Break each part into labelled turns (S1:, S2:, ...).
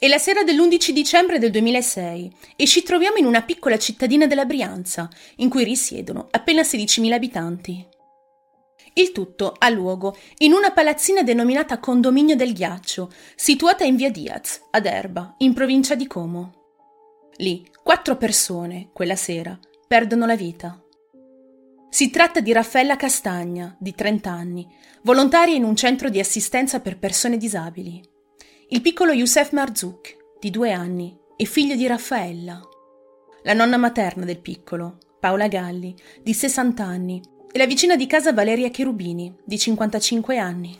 S1: È la sera dell'11 dicembre del 2006 e ci troviamo in una piccola cittadina della Brianza, in cui risiedono appena 16.000 abitanti. Il tutto ha luogo in una palazzina denominata Condominio del Ghiaccio, situata in via Diaz, ad Erba, in provincia di Como. Lì, quattro persone, quella sera, perdono la vita. Si tratta di Raffaella Castagna, di 30 anni, volontaria in un centro di assistenza per persone disabili. Il piccolo Youssef Marzouk, di due anni, e figlio di Raffaella. La nonna materna del piccolo, Paola Galli, di 60 anni, e la vicina di casa Valeria Cherubini, di 55 anni.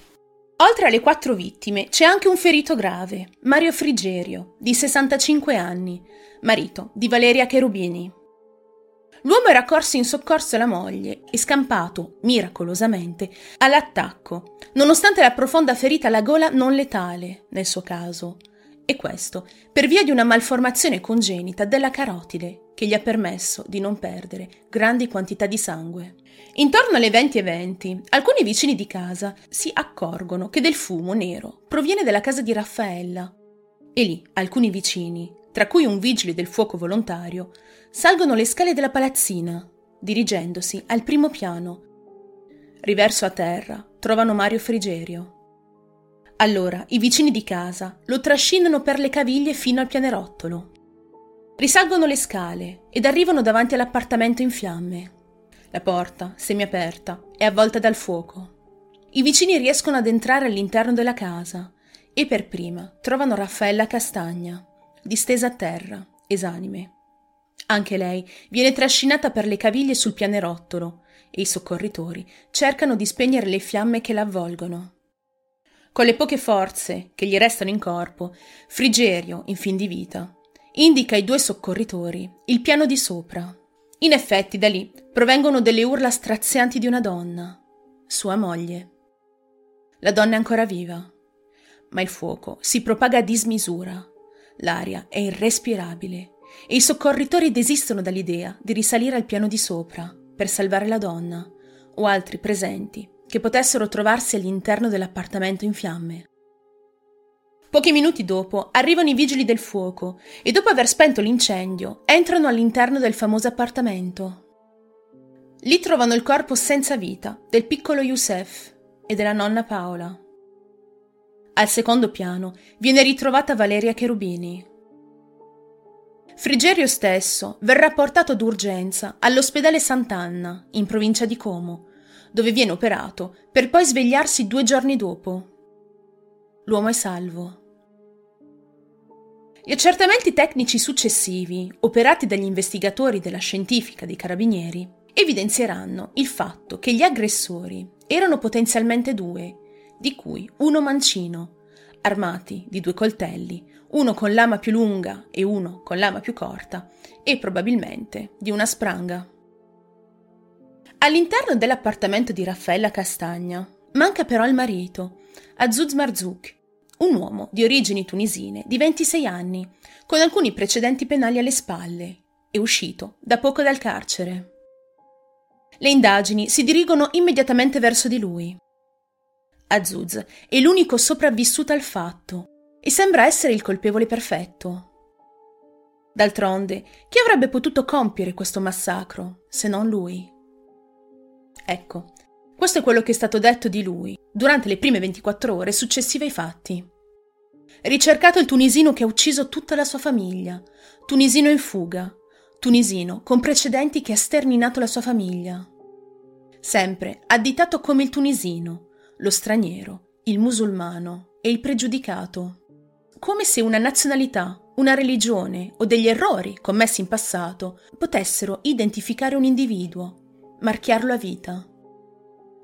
S1: Oltre alle quattro vittime c'è anche un ferito grave, Mario Frigerio, di 65 anni, marito di Valeria Cherubini. L'uomo era corso in soccorso alla moglie e scampato, miracolosamente, all'attacco, nonostante la profonda ferita alla gola non letale, nel suo caso. E questo per via di una malformazione congenita della carotide che gli ha permesso di non perdere grandi quantità di sangue. Intorno alle 20.20, alcuni vicini di casa si accorgono che del fumo nero proviene dalla casa di Raffaella. E lì alcuni vicini, tra cui un vigile del fuoco volontario, salgono le scale della palazzina, dirigendosi al primo piano. Riverso a terra, trovano Mario Frigerio. Allora i vicini di casa lo trascinano per le caviglie fino al pianerottolo. Risalgono le scale ed arrivano davanti all'appartamento in fiamme. La porta, semiaperta, è avvolta dal fuoco. I vicini riescono ad entrare all'interno della casa e per prima trovano Raffaella Castagna, distesa a terra, esanime. Anche lei viene trascinata per le caviglie sul pianerottolo e i soccorritori cercano di spegnere le fiamme che la avvolgono. Con le poche forze che gli restano in corpo, Frigerio, in fin di vita, indica ai due soccorritori il piano di sopra. In effetti da lì provengono delle urla strazianti di una donna, sua moglie. La donna è ancora viva, ma il fuoco si propaga a dismisura. L'aria è irrespirabile e i soccorritori desistono dall'idea di risalire al piano di sopra per salvare la donna o altri presenti che potessero trovarsi all'interno dell'appartamento in fiamme. Pochi minuti dopo arrivano i vigili del fuoco e dopo aver spento l'incendio entrano all'interno del famoso appartamento. Lì trovano il corpo senza vita del piccolo Youssef e della nonna Paola. Al secondo piano viene ritrovata Valeria Cherubini, Frigerio stesso verrà portato d'urgenza all'ospedale Sant'Anna, in provincia di Como, dove viene operato per poi svegliarsi due giorni dopo. L'uomo è salvo. Gli accertamenti tecnici successivi, operati dagli investigatori della scientifica dei carabinieri, evidenzieranno il fatto che gli aggressori erano potenzialmente due, di cui uno mancino, armati di due coltelli, uno con lama più lunga e uno con lama più corta, e probabilmente di una spranga. All'interno dell'appartamento di Raffaella Castagna manca però il marito, Azuz Marzouk, un uomo di origini tunisine di 26 anni, con alcuni precedenti penali alle spalle, e uscito da poco dal carcere. Le indagini si dirigono immediatamente verso di lui. Azuz è l'unico sopravvissuto al fatto e sembra essere il colpevole perfetto. D'altronde, chi avrebbe potuto compiere questo massacro se non lui? Ecco, questo è quello che è stato detto di lui durante le prime 24 ore successive ai fatti. Ricercato il tunisino che ha ucciso tutta la sua famiglia, tunisino in fuga, tunisino con precedenti che ha sterminato la sua famiglia. Sempre additato come il tunisino, lo straniero, il musulmano e il pregiudicato come se una nazionalità, una religione o degli errori commessi in passato potessero identificare un individuo, marchiarlo a vita.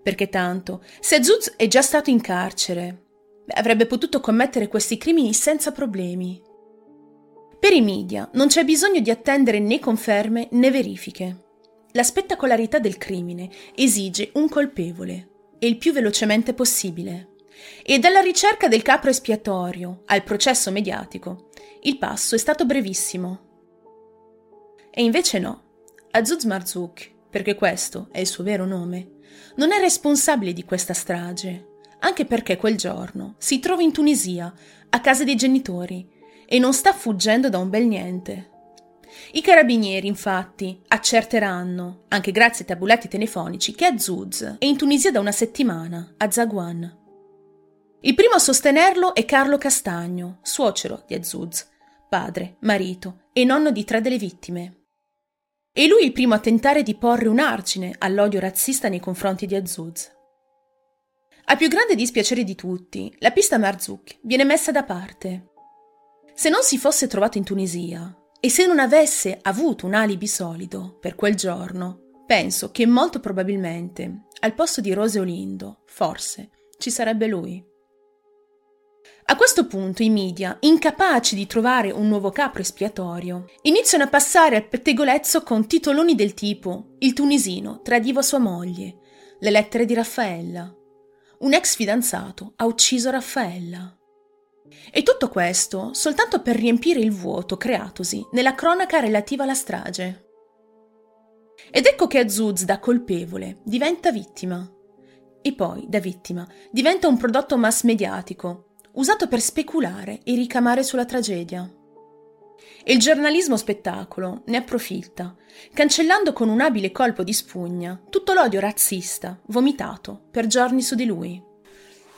S1: Perché tanto, se Zuz è già stato in carcere, avrebbe potuto commettere questi crimini senza problemi. Per i media non c'è bisogno di attendere né conferme né verifiche. La spettacolarità del crimine esige un colpevole e il più velocemente possibile. E dalla ricerca del capro espiatorio al processo mediatico, il passo è stato brevissimo. E invece no, Azuz Marzouk, perché questo è il suo vero nome, non è responsabile di questa strage, anche perché quel giorno si trova in Tunisia, a casa dei genitori, e non sta fuggendo da un bel niente. I carabinieri, infatti, accerteranno, anche grazie ai tabulati telefonici, che Azuz è in Tunisia da una settimana, a Zagwan. Il primo a sostenerlo è Carlo Castagno, suocero di Azuz, padre, marito e nonno di tre delle vittime. E lui il primo a tentare di porre un argine all'odio razzista nei confronti di Azuz. A più grande dispiacere di tutti, la pista Marzouk viene messa da parte. Se non si fosse trovato in Tunisia e se non avesse avuto un alibi solido per quel giorno, penso che molto probabilmente al posto di Rose Olindo, forse, ci sarebbe lui. A questo punto i media, incapaci di trovare un nuovo capo espiatorio, iniziano a passare al pettegolezzo con titoloni del tipo Il tunisino tradiva sua moglie, le lettere di Raffaella, un ex fidanzato ha ucciso Raffaella. E tutto questo soltanto per riempire il vuoto creatosi nella cronaca relativa alla strage. Ed ecco che Azuz da colpevole diventa vittima. E poi, da vittima, diventa un prodotto mass mediatico, usato per speculare e ricamare sulla tragedia. E il giornalismo spettacolo ne approfitta, cancellando con un abile colpo di spugna tutto l'odio razzista vomitato per giorni su di lui.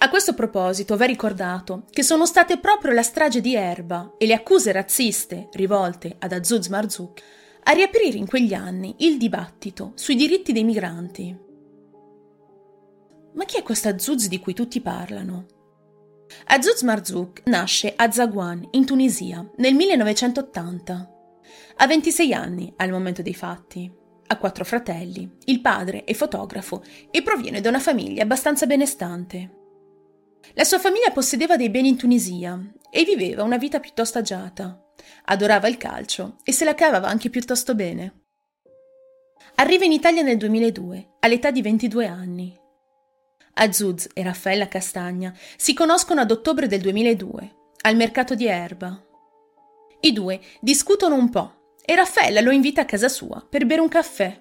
S1: A questo proposito va ricordato che sono state proprio la strage di Erba e le accuse razziste rivolte ad Azuz Marzouk a riaprire in quegli anni il dibattito sui diritti dei migranti. Ma chi è questa Azuz di cui tutti parlano? Azuz Marzouk nasce a Zagwan, in Tunisia, nel 1980. Ha 26 anni al momento dei fatti. Ha quattro fratelli, il padre è fotografo e proviene da una famiglia abbastanza benestante. La sua famiglia possedeva dei beni in Tunisia e viveva una vita piuttosto agiata. Adorava il calcio e se la cavava anche piuttosto bene. Arriva in Italia nel 2002, all'età di 22 anni. Azuz e Raffaella Castagna si conoscono ad ottobre del 2002, al mercato di Erba. I due discutono un po' e Raffaella lo invita a casa sua per bere un caffè,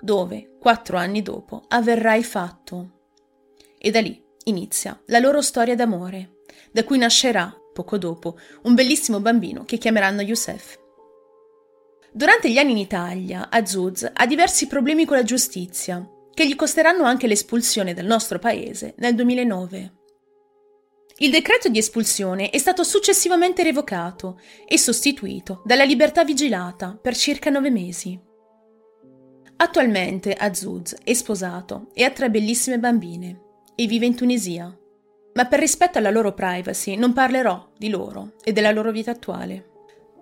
S1: dove, quattro anni dopo, avverrà il fatto. E da lì inizia la loro storia d'amore, da cui nascerà, poco dopo, un bellissimo bambino che chiameranno Youssef. Durante gli anni in Italia, Azuz ha diversi problemi con la giustizia che gli costeranno anche l'espulsione dal nostro paese nel 2009. Il decreto di espulsione è stato successivamente revocato e sostituito dalla libertà vigilata per circa nove mesi. Attualmente Azuz è sposato e ha tre bellissime bambine e vive in Tunisia. Ma per rispetto alla loro privacy non parlerò di loro e della loro vita attuale.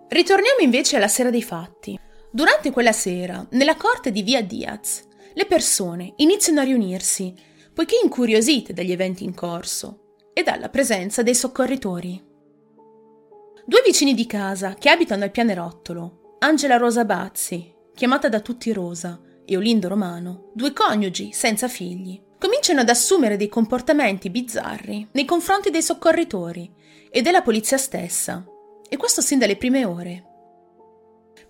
S1: Ritorniamo invece alla sera dei fatti. Durante quella sera, nella corte di Via Diaz, le persone iniziano a riunirsi, poiché incuriosite dagli eventi in corso e dalla presenza dei soccorritori. Due vicini di casa che abitano al pianerottolo, Angela Rosa Bazzi, chiamata da tutti Rosa, e Olindo Romano, due coniugi senza figli, cominciano ad assumere dei comportamenti bizzarri nei confronti dei soccorritori e della polizia stessa, e questo sin dalle prime ore.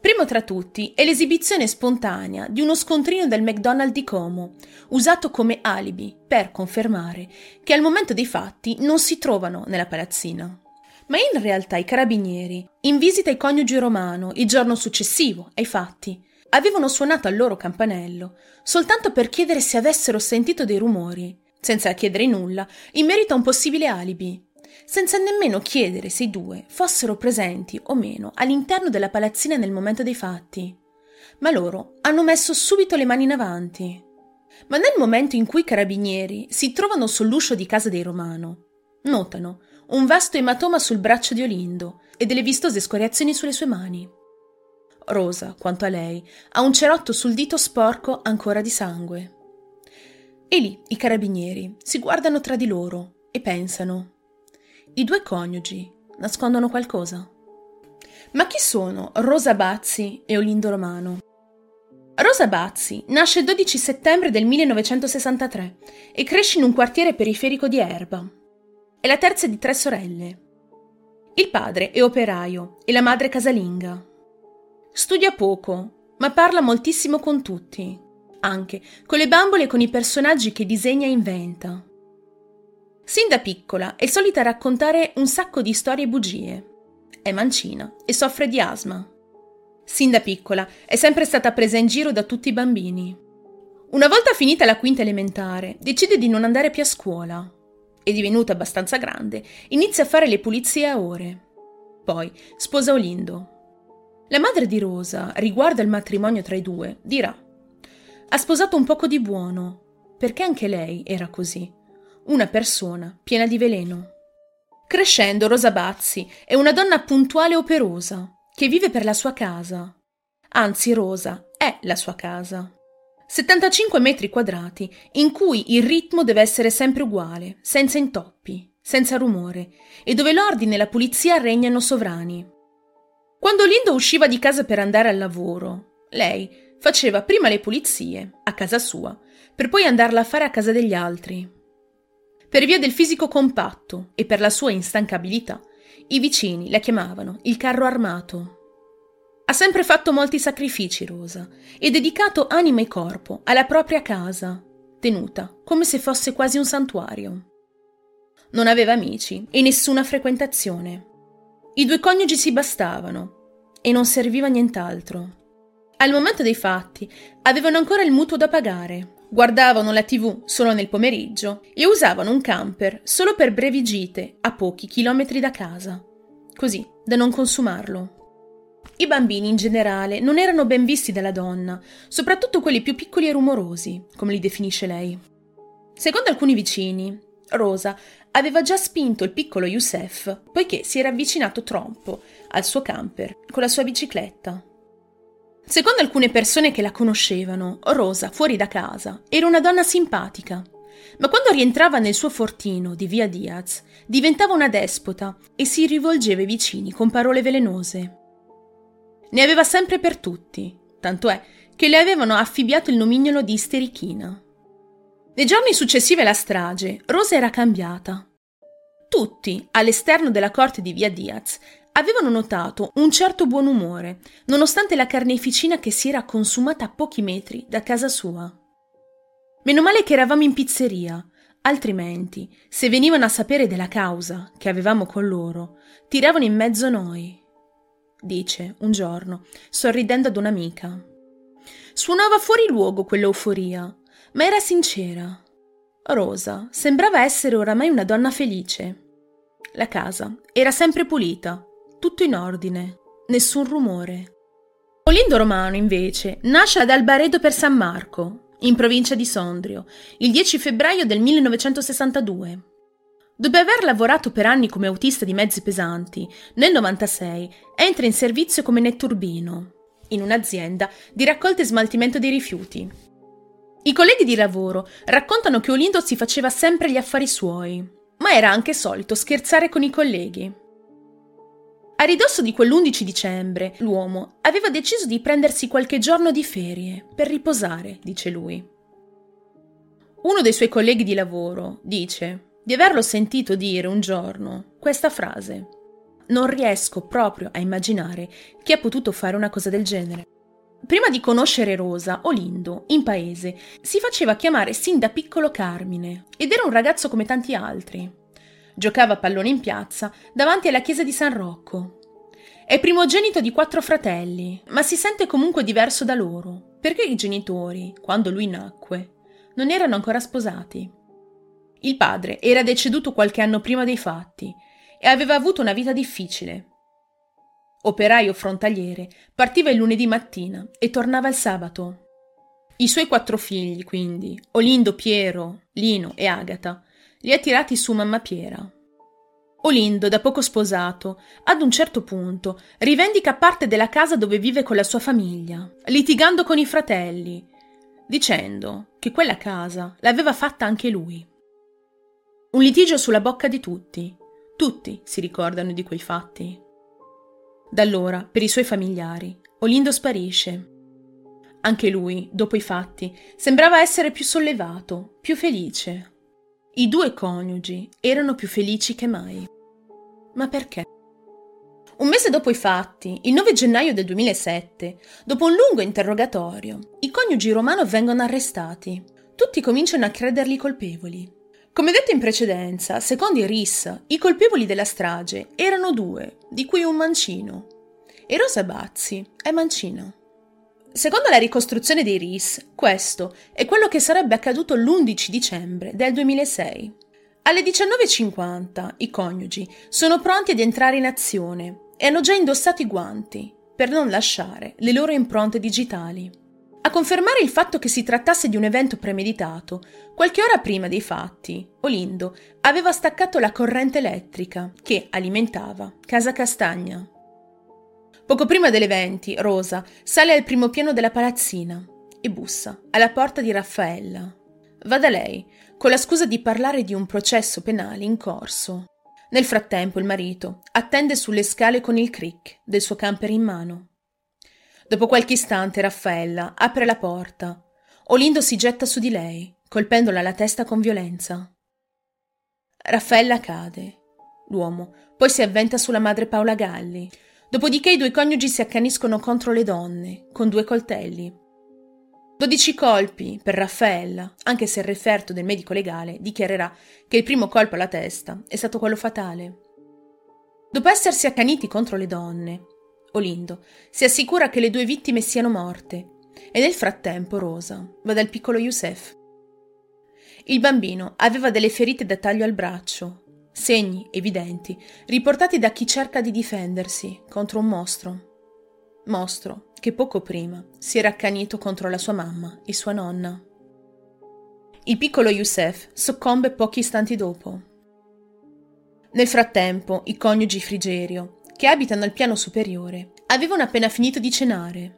S1: Primo tra tutti è l'esibizione spontanea di uno scontrino del McDonald's di Como, usato come alibi per confermare che al momento dei fatti non si trovano nella palazzina. Ma in realtà i carabinieri, in visita ai coniugi romano il giorno successivo ai fatti, avevano suonato al loro campanello soltanto per chiedere se avessero sentito dei rumori, senza chiedere nulla, in merito a un possibile alibi senza nemmeno chiedere se i due fossero presenti o meno all'interno della palazzina nel momento dei fatti. Ma loro hanno messo subito le mani in avanti. Ma nel momento in cui i carabinieri si trovano sull'uscio di casa dei Romano, notano un vasto ematoma sul braccio di Olindo e delle vistose scoriazioni sulle sue mani. Rosa, quanto a lei, ha un cerotto sul dito sporco ancora di sangue. E lì i carabinieri si guardano tra di loro e pensano i due coniugi nascondono qualcosa. Ma chi sono Rosa Bazzi e Olindo Romano? Rosa Bazzi nasce il 12 settembre del 1963 e cresce in un quartiere periferico di Erba. È la terza di tre sorelle. Il padre è operaio e la madre casalinga. Studia poco, ma parla moltissimo con tutti, anche con le bambole e con i personaggi che disegna e inventa. Sin da piccola è solita raccontare un sacco di storie e bugie. è mancina e soffre di asma. Sin da piccola è sempre stata presa in giro da tutti i bambini. Una volta finita la quinta elementare, decide di non andare più a scuola e divenuta abbastanza grande, inizia a fare le pulizie a ore. Poi sposa Olindo. La madre di Rosa, riguardo al matrimonio tra i due, dirà: Ha sposato un poco di buono, perché anche lei era così, una persona piena di veleno. Crescendo, Rosa Bazzi è una donna puntuale e operosa, che vive per la sua casa. Anzi, Rosa è la sua casa. 75 metri quadrati in cui il ritmo deve essere sempre uguale, senza intoppi, senza rumore, e dove l'ordine e la pulizia regnano sovrani. Quando Lindo usciva di casa per andare al lavoro, lei faceva prima le pulizie, a casa sua, per poi andarla a fare a casa degli altri. Per via del fisico compatto e per la sua instancabilità, i vicini la chiamavano il carro armato. Ha sempre fatto molti sacrifici Rosa e dedicato anima e corpo alla propria casa, tenuta come se fosse quasi un santuario. Non aveva amici e nessuna frequentazione. I due coniugi si bastavano e non serviva nient'altro. Al momento dei fatti avevano ancora il mutuo da pagare, guardavano la tv solo nel pomeriggio e usavano un camper solo per brevi gite a pochi chilometri da casa, così da non consumarlo. I bambini in generale non erano ben visti dalla donna, soprattutto quelli più piccoli e rumorosi, come li definisce lei. Secondo alcuni vicini, Rosa aveva già spinto il piccolo Youssef poiché si era avvicinato troppo al suo camper con la sua bicicletta. Secondo alcune persone che la conoscevano, Rosa, fuori da casa, era una donna simpatica, ma quando rientrava nel suo fortino di via Diaz, diventava una despota e si rivolgeva ai vicini con parole velenose. Ne aveva sempre per tutti, tanto è che le avevano affibbiato il nomignolo di isterichina. Nei giorni successivi alla strage, Rosa era cambiata. Tutti, all'esterno della corte di via Diaz, avevano notato un certo buon umore, nonostante la carneficina che si era consumata a pochi metri da casa sua. Meno male che eravamo in pizzeria, altrimenti, se venivano a sapere della causa che avevamo con loro, tiravano in mezzo noi. Dice, un giorno, sorridendo ad un'amica. Suonava fuori luogo quell'euforia, ma era sincera. Rosa sembrava essere oramai una donna felice. La casa era sempre pulita, tutto in ordine, nessun rumore. Olindo Romano, invece, nasce ad Albaredo per San Marco, in provincia di Sondrio, il 10 febbraio del 1962. Dopo aver lavorato per anni come autista di mezzi pesanti, nel 96 entra in servizio come netturbino, in un'azienda di raccolta e smaltimento dei rifiuti. I colleghi di lavoro raccontano che Olindo si faceva sempre gli affari suoi, ma era anche solito scherzare con i colleghi. A ridosso di quell'11 dicembre, l'uomo aveva deciso di prendersi qualche giorno di ferie per riposare, dice lui. Uno dei suoi colleghi di lavoro dice di averlo sentito dire un giorno questa frase. Non riesco proprio a immaginare chi ha potuto fare una cosa del genere. Prima di conoscere Rosa, Olindo, in paese, si faceva chiamare sin da piccolo Carmine ed era un ragazzo come tanti altri. Giocava a pallone in piazza davanti alla chiesa di San Rocco. È primogenito di quattro fratelli, ma si sente comunque diverso da loro, perché i genitori, quando lui nacque, non erano ancora sposati. Il padre era deceduto qualche anno prima dei fatti e aveva avuto una vita difficile, operaio frontaliere, partiva il lunedì mattina e tornava il sabato. I suoi quattro figli, quindi, Olindo, Piero, Lino e Agata, li ha tirati su mamma Piera. Olindo, da poco sposato, ad un certo punto rivendica parte della casa dove vive con la sua famiglia, litigando con i fratelli, dicendo che quella casa l'aveva fatta anche lui. Un litigio sulla bocca di tutti. Tutti si ricordano di quei fatti. Da allora, per i suoi familiari, Olindo sparisce. Anche lui, dopo i fatti, sembrava essere più sollevato, più felice. I due coniugi erano più felici che mai. Ma perché? Un mese dopo i fatti, il 9 gennaio del 2007, dopo un lungo interrogatorio, i coniugi Romano vengono arrestati. Tutti cominciano a crederli colpevoli. Come detto in precedenza, secondo i RIS, i colpevoli della strage erano due, di cui un mancino. E Rosa Bazzi è mancina. Secondo la ricostruzione dei RIS, questo è quello che sarebbe accaduto l'11 dicembre del 2006. Alle 19.50 i coniugi sono pronti ad entrare in azione e hanno già indossato i guanti per non lasciare le loro impronte digitali. A confermare il fatto che si trattasse di un evento premeditato, qualche ora prima dei fatti, Olindo aveva staccato la corrente elettrica che alimentava Casa Castagna. Poco prima delle 20, Rosa sale al primo piano della palazzina e bussa alla porta di Raffaella. Va da lei, con la scusa di parlare di un processo penale in corso. Nel frattempo il marito attende sulle scale con il crick del suo camper in mano. Dopo qualche istante Raffaella apre la porta. Olindo si getta su di lei, colpendola alla testa con violenza. Raffaella cade. L'uomo poi si avventa sulla madre Paola Galli, Dopodiché i due coniugi si accaniscono contro le donne, con due coltelli. Dodici colpi per Raffaella, anche se il referto del medico legale dichiarerà che il primo colpo alla testa è stato quello fatale. Dopo essersi accaniti contro le donne, Olindo si assicura che le due vittime siano morte e nel frattempo Rosa va dal piccolo Youssef. Il bambino aveva delle ferite da taglio al braccio segni evidenti riportati da chi cerca di difendersi contro un mostro. Mostro che poco prima si era accanito contro la sua mamma e sua nonna. Il piccolo Youssef soccombe pochi istanti dopo. Nel frattempo, i coniugi Frigerio, che abitano al piano superiore, avevano appena finito di cenare.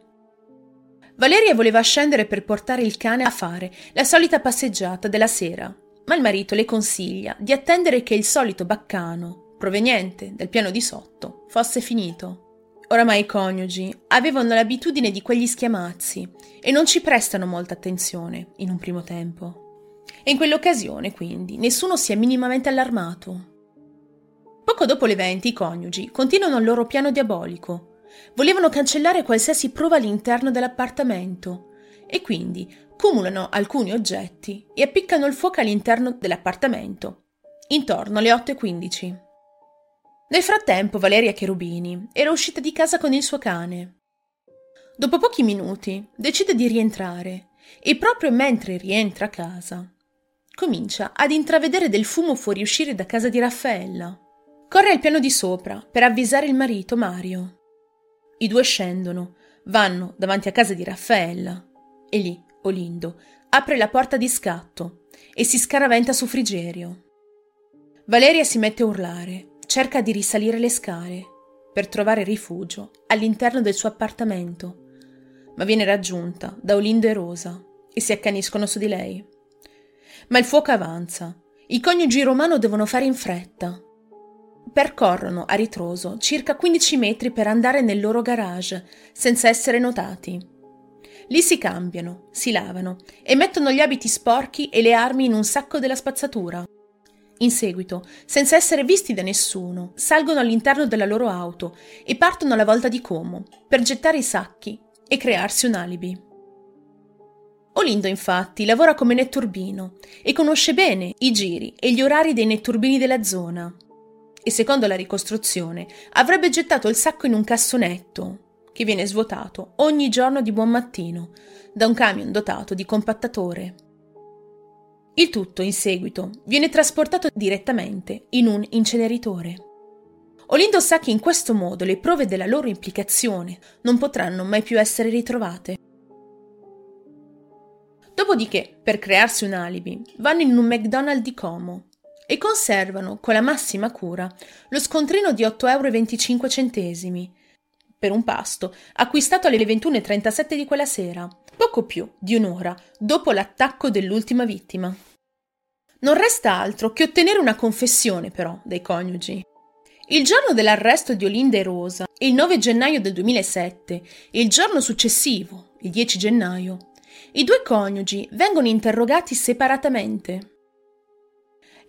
S1: Valeria voleva scendere per portare il cane a fare la solita passeggiata della sera ma il marito le consiglia di attendere che il solito baccano, proveniente dal piano di sotto, fosse finito. Oramai i coniugi avevano l'abitudine di quegli schiamazzi e non ci prestano molta attenzione in un primo tempo. E in quell'occasione, quindi, nessuno si è minimamente allarmato. Poco dopo le venti i coniugi continuano il loro piano diabolico. Volevano cancellare qualsiasi prova all'interno dell'appartamento e quindi cumulano alcuni oggetti e appiccano il fuoco all'interno dell'appartamento, intorno alle 8.15. Nel frattempo Valeria Cherubini era uscita di casa con il suo cane. Dopo pochi minuti decide di rientrare e proprio mentre rientra a casa comincia ad intravedere del fumo fuoriuscire da casa di Raffaella. Corre al piano di sopra per avvisare il marito Mario. I due scendono, vanno davanti a casa di Raffaella e lì Olindo apre la porta di scatto e si scaraventa su Frigerio. Valeria si mette a urlare, cerca di risalire le scale per trovare rifugio all'interno del suo appartamento, ma viene raggiunta da Olindo e Rosa e si accaniscono su di lei. Ma il fuoco avanza. I coniugi romano devono fare in fretta. Percorrono a ritroso circa 15 metri per andare nel loro garage senza essere notati. Lì si cambiano, si lavano e mettono gli abiti sporchi e le armi in un sacco della spazzatura. In seguito, senza essere visti da nessuno, salgono all'interno della loro auto e partono alla volta di Como per gettare i sacchi e crearsi un alibi. Olindo, infatti, lavora come netturbino e conosce bene i giri e gli orari dei netturbini della zona. E secondo la ricostruzione avrebbe gettato il sacco in un cassonetto che viene svuotato ogni giorno di buon mattino da un camion dotato di compattatore. Il tutto, in seguito, viene trasportato direttamente in un inceneritore. Olindo sa che in questo modo le prove della loro implicazione non potranno mai più essere ritrovate. Dopodiché, per crearsi un alibi, vanno in un McDonald's di Como e conservano con la massima cura lo scontrino di 8,25 euro per un pasto, acquistato alle 21.37 di quella sera, poco più di un'ora dopo l'attacco dell'ultima vittima. Non resta altro che ottenere una confessione, però, dai coniugi. Il giorno dell'arresto di Olinda e Rosa, il 9 gennaio del 2007, e il giorno successivo, il 10 gennaio, i due coniugi vengono interrogati separatamente.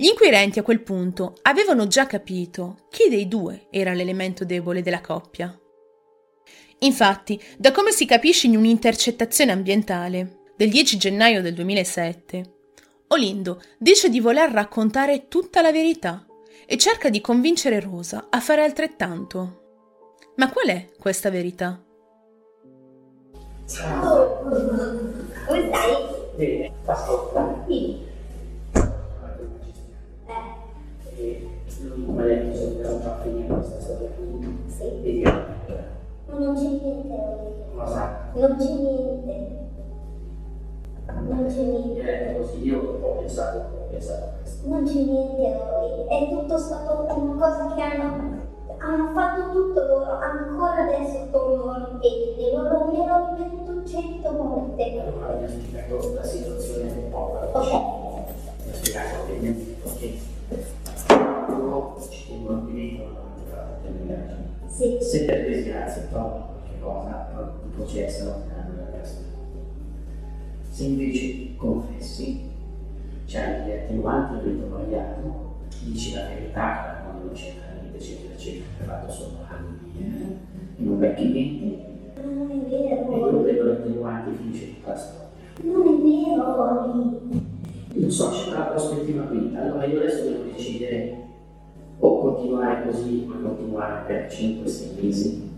S1: Gli inquirenti a quel punto avevano già capito chi dei due era l'elemento debole della coppia. Infatti, da come si capisce in un'intercettazione ambientale del 10 gennaio del 2007, Olindo dice di voler raccontare tutta la verità e cerca di convincere Rosa a fare altrettanto. Ma qual è questa verità?
S2: Ciao, come stai? Bene, ascolta. Sì. Come lei dice non fa finire questa storia qui? Sì. Vediamo.
S3: Ma non c'è niente.
S2: Cosa?
S3: Non c'è niente. Non c'è niente.
S2: Eh, così io ho pensato, ho pensato a questo.
S3: Non c'è niente, Oli. È tutto stato una cosa che hanno, hanno fatto tutto loro. Ancora adesso tornano in piedi. Loro me l'ho ripetuto cento volte.
S2: Allora mi ha spiegato la situazione del povero.
S3: Ok.
S2: Mi ha spiegato che mi tengono qui dentro la terminale.
S3: Sì.
S2: Se per disgrazia trovano qualche cosa, un processo. Se invece confessi, c'hai gli attenuanti del tuo sbagliato, dici la verità, quando non c'entra niente, eccetera, eccetera, hai fatto solo anni, eh? in un becchi niente,
S3: Non è
S2: e
S3: vero,
S2: quello
S3: Oli.
S2: degli attenuanti finisce tutta la storia.
S3: Non è vero.
S2: Non so, c'è una prospettiva qui, allora io adesso devo decidere o continuare così, o continuare per 5-6 mesi,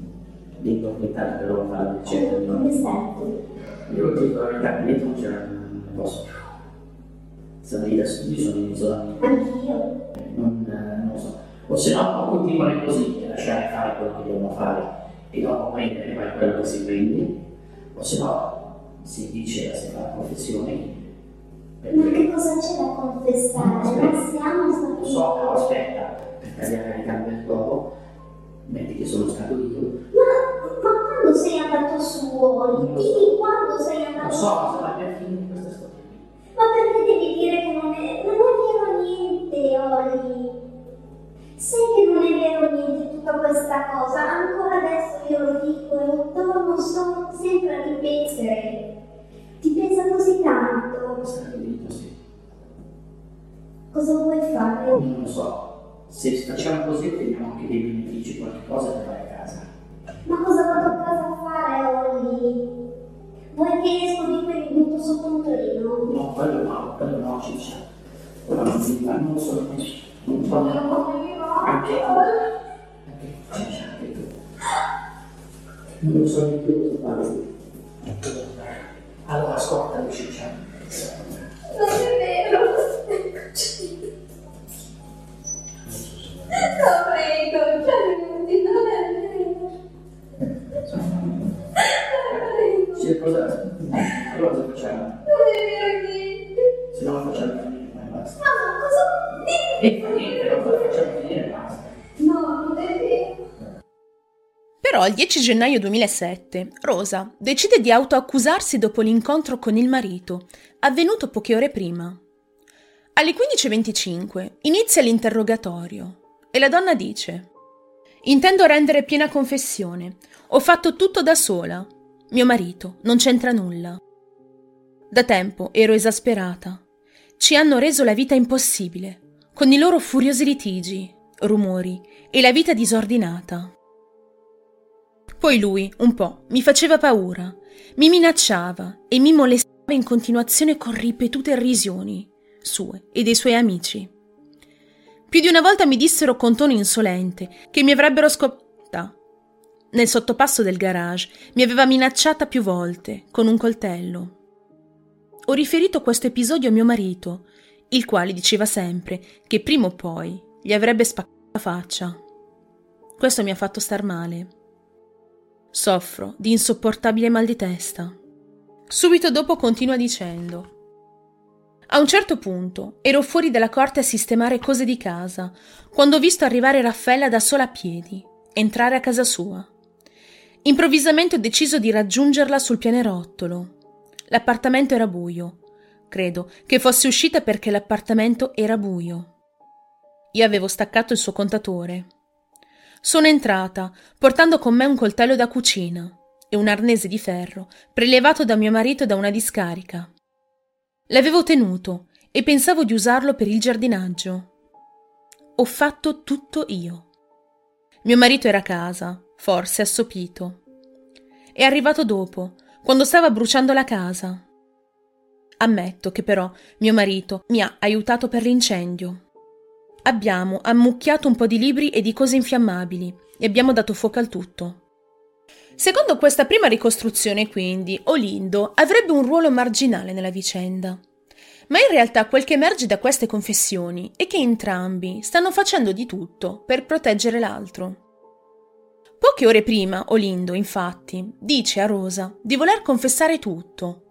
S2: quell'età per loro fare il certo
S3: Come senti?
S2: Io ti dico la verità, dentro non c'era, non posso più. Sono lì da studio, sono in isolamento,
S3: Anch'io.
S2: non, non lo so. O se no, continuare così e lasciare fare quello che devono fare e dopo prendere poi quello che si prende, o se no, si dice, si fa la confessione.
S3: Ma che cosa c'è da confessare? Non siamo
S2: Non
S3: stati
S2: so, però aspetta, gambe del dopo, metti che sono stato io.
S3: Ma, quando sei andato su Oli? Dimmi quando sei
S2: Non
S3: andato
S2: so
S3: su
S2: cosa va per finire questa storia.
S3: Ma perché devi dire che non è, non è vero niente, Oli? Sai che non è vero niente tutta questa cosa? Ancora adesso io lo dico e lo torno solo sempre a ripetere. Ti pesa così tanto?
S2: Dentro, sì.
S3: Cosa vuoi fare?
S2: Non lo so, se facciamo così otteniamo anche dei benefici, qualche cosa per fare a casa.
S3: Ma cosa vado a casa a fare, Oli? Vuoi che esco di qui e butto sotto un treno?
S2: No, quello no, quello no, ciccia. Quello non si fa, non solo questo. Non so anche tu. Anche ciccia, anche tu. Non lo so neanche io cosa fare. Allora ascoltami, ciccia.
S3: Non è vero.
S1: Però il 10 gennaio 2007 Rosa decide di autoaccusarsi dopo l'incontro con il marito, avvenuto poche ore prima. Alle 15.25 inizia l'interrogatorio e la donna dice Intendo rendere piena confessione. Ho fatto tutto da sola. Mio marito non c'entra nulla. Da tempo ero esasperata. Ci hanno reso la vita impossibile, con i loro furiosi litigi, rumori e la vita disordinata. Poi lui, un po', mi faceva paura, mi minacciava e mi molestava in continuazione con ripetute irrisioni, sue e dei suoi amici. Più di una volta mi dissero con tono insolente che mi avrebbero scoperta. Nel sottopasso del garage mi aveva minacciata più volte, con un coltello. Ho riferito questo episodio a mio marito, il quale diceva sempre che prima o poi gli avrebbe spaccato la faccia. Questo mi ha fatto star male. Soffro di insopportabile mal di testa. Subito dopo continua dicendo. A un certo punto ero fuori dalla corte a sistemare cose di casa, quando ho visto arrivare Raffaella da sola a piedi, entrare a casa sua. Improvvisamente ho deciso di raggiungerla sul pianerottolo. L'appartamento era buio. Credo che fosse uscita perché l'appartamento era buio. Io avevo staccato il suo contatore. Sono entrata, portando con me un coltello da cucina e un arnese di ferro prelevato da mio marito da una discarica. L'avevo tenuto e pensavo di usarlo per il giardinaggio. Ho fatto tutto io. Mio marito era a casa, forse assopito. È arrivato dopo, quando stava bruciando la casa. Ammetto che però mio marito mi ha aiutato per l'incendio. Abbiamo ammucchiato un po' di libri e di cose infiammabili e abbiamo dato fuoco al tutto. Secondo questa prima ricostruzione, quindi, Olindo avrebbe un ruolo marginale nella vicenda. Ma in realtà quel che emerge da queste confessioni è che entrambi stanno facendo di tutto per proteggere l'altro. Poche ore prima, Olindo, infatti, dice a Rosa di voler confessare tutto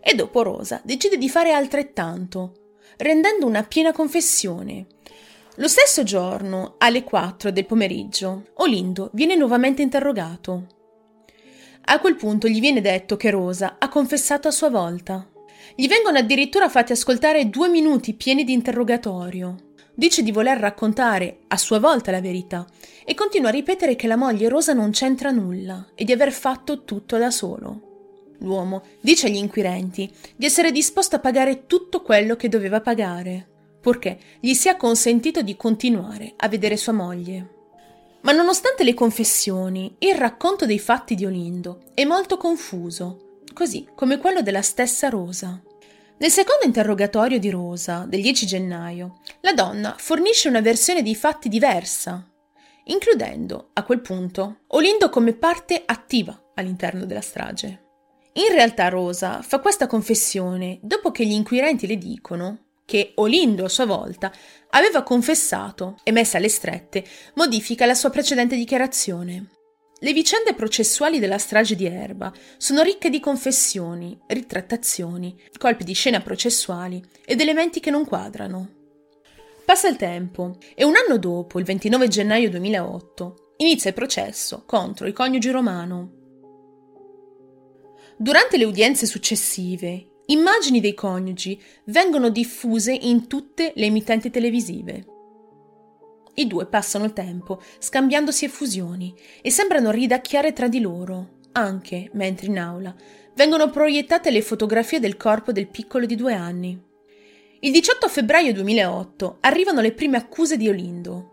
S1: e dopo Rosa decide di fare altrettanto, rendendo una piena confessione. Lo stesso giorno, alle 4 del pomeriggio, Olindo viene nuovamente interrogato. A quel punto gli viene detto che Rosa ha confessato a sua volta. Gli vengono addirittura fatti ascoltare due minuti pieni di interrogatorio. Dice di voler raccontare a sua volta la verità e continua a ripetere che la moglie Rosa non c'entra nulla e di aver fatto tutto da solo. L'uomo dice agli inquirenti di essere disposto a pagare tutto quello che doveva pagare, purché gli sia consentito di continuare a vedere sua moglie. Ma nonostante le confessioni, il racconto dei fatti di Olindo è molto confuso, così come quello della stessa Rosa. Nel secondo interrogatorio di Rosa, del 10 gennaio, la donna fornisce una versione dei fatti diversa, includendo, a quel punto, Olindo come parte attiva all'interno della strage. In realtà Rosa fa questa confessione dopo che gli inquirenti le dicono che Olindo a sua volta aveva confessato e messa alle strette modifica la sua precedente dichiarazione. Le vicende processuali della strage di Erba sono ricche di confessioni, ritrattazioni, colpi di scena processuali ed elementi che non quadrano. Passa il tempo e un anno dopo, il 29 gennaio 2008, inizia il processo contro i coniugi Romano. Durante le udienze successive, immagini dei coniugi vengono diffuse in tutte le emittenti televisive. I due passano il tempo scambiandosi effusioni e sembrano ridacchiare tra di loro, anche mentre in aula vengono proiettate le fotografie del corpo del piccolo di due anni. Il 18 febbraio 2008 arrivano le prime accuse di Olindo.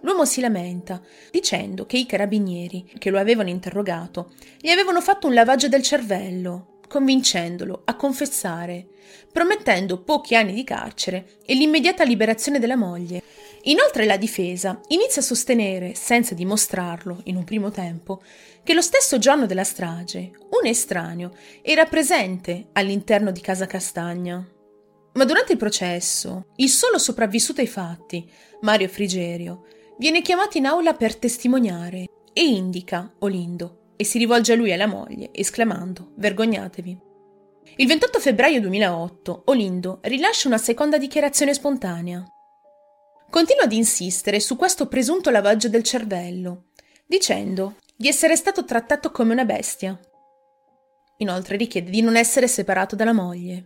S1: L'uomo si lamenta, dicendo che i carabinieri che lo avevano interrogato gli avevano fatto un lavaggio del cervello, convincendolo a confessare, promettendo pochi anni di carcere e l'immediata liberazione della moglie, Inoltre la difesa inizia a sostenere, senza dimostrarlo in un primo tempo, che lo stesso giorno della strage un estraneo era presente all'interno di Casa Castagna. Ma durante il processo, il solo sopravvissuto ai fatti, Mario Frigerio, viene chiamato in aula per testimoniare e indica Olindo e si rivolge a lui e alla moglie, esclamando Vergognatevi. Il 28 febbraio 2008 Olindo rilascia una seconda dichiarazione spontanea. Continua ad insistere su questo presunto lavaggio del cervello, dicendo di essere stato trattato come una bestia. Inoltre richiede di non essere separato dalla moglie.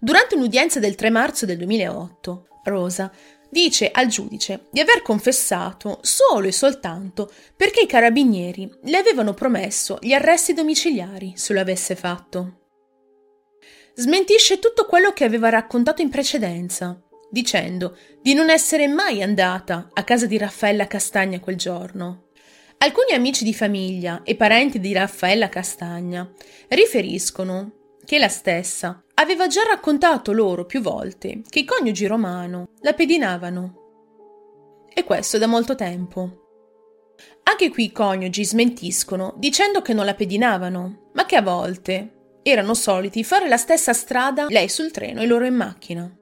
S1: Durante un'udienza del 3 marzo del 2008, Rosa dice al giudice di aver confessato solo e soltanto perché i carabinieri le avevano promesso gli arresti domiciliari se lo avesse fatto. Smentisce tutto quello che aveva raccontato in precedenza dicendo di non essere mai andata a casa di Raffaella Castagna quel giorno. Alcuni amici di famiglia e parenti di Raffaella Castagna riferiscono che la stessa aveva già raccontato loro più volte che i coniugi romano la pedinavano. E questo da molto tempo. Anche qui i coniugi smentiscono dicendo che non la pedinavano, ma che a volte erano soliti fare la stessa strada lei sul treno e loro in macchina.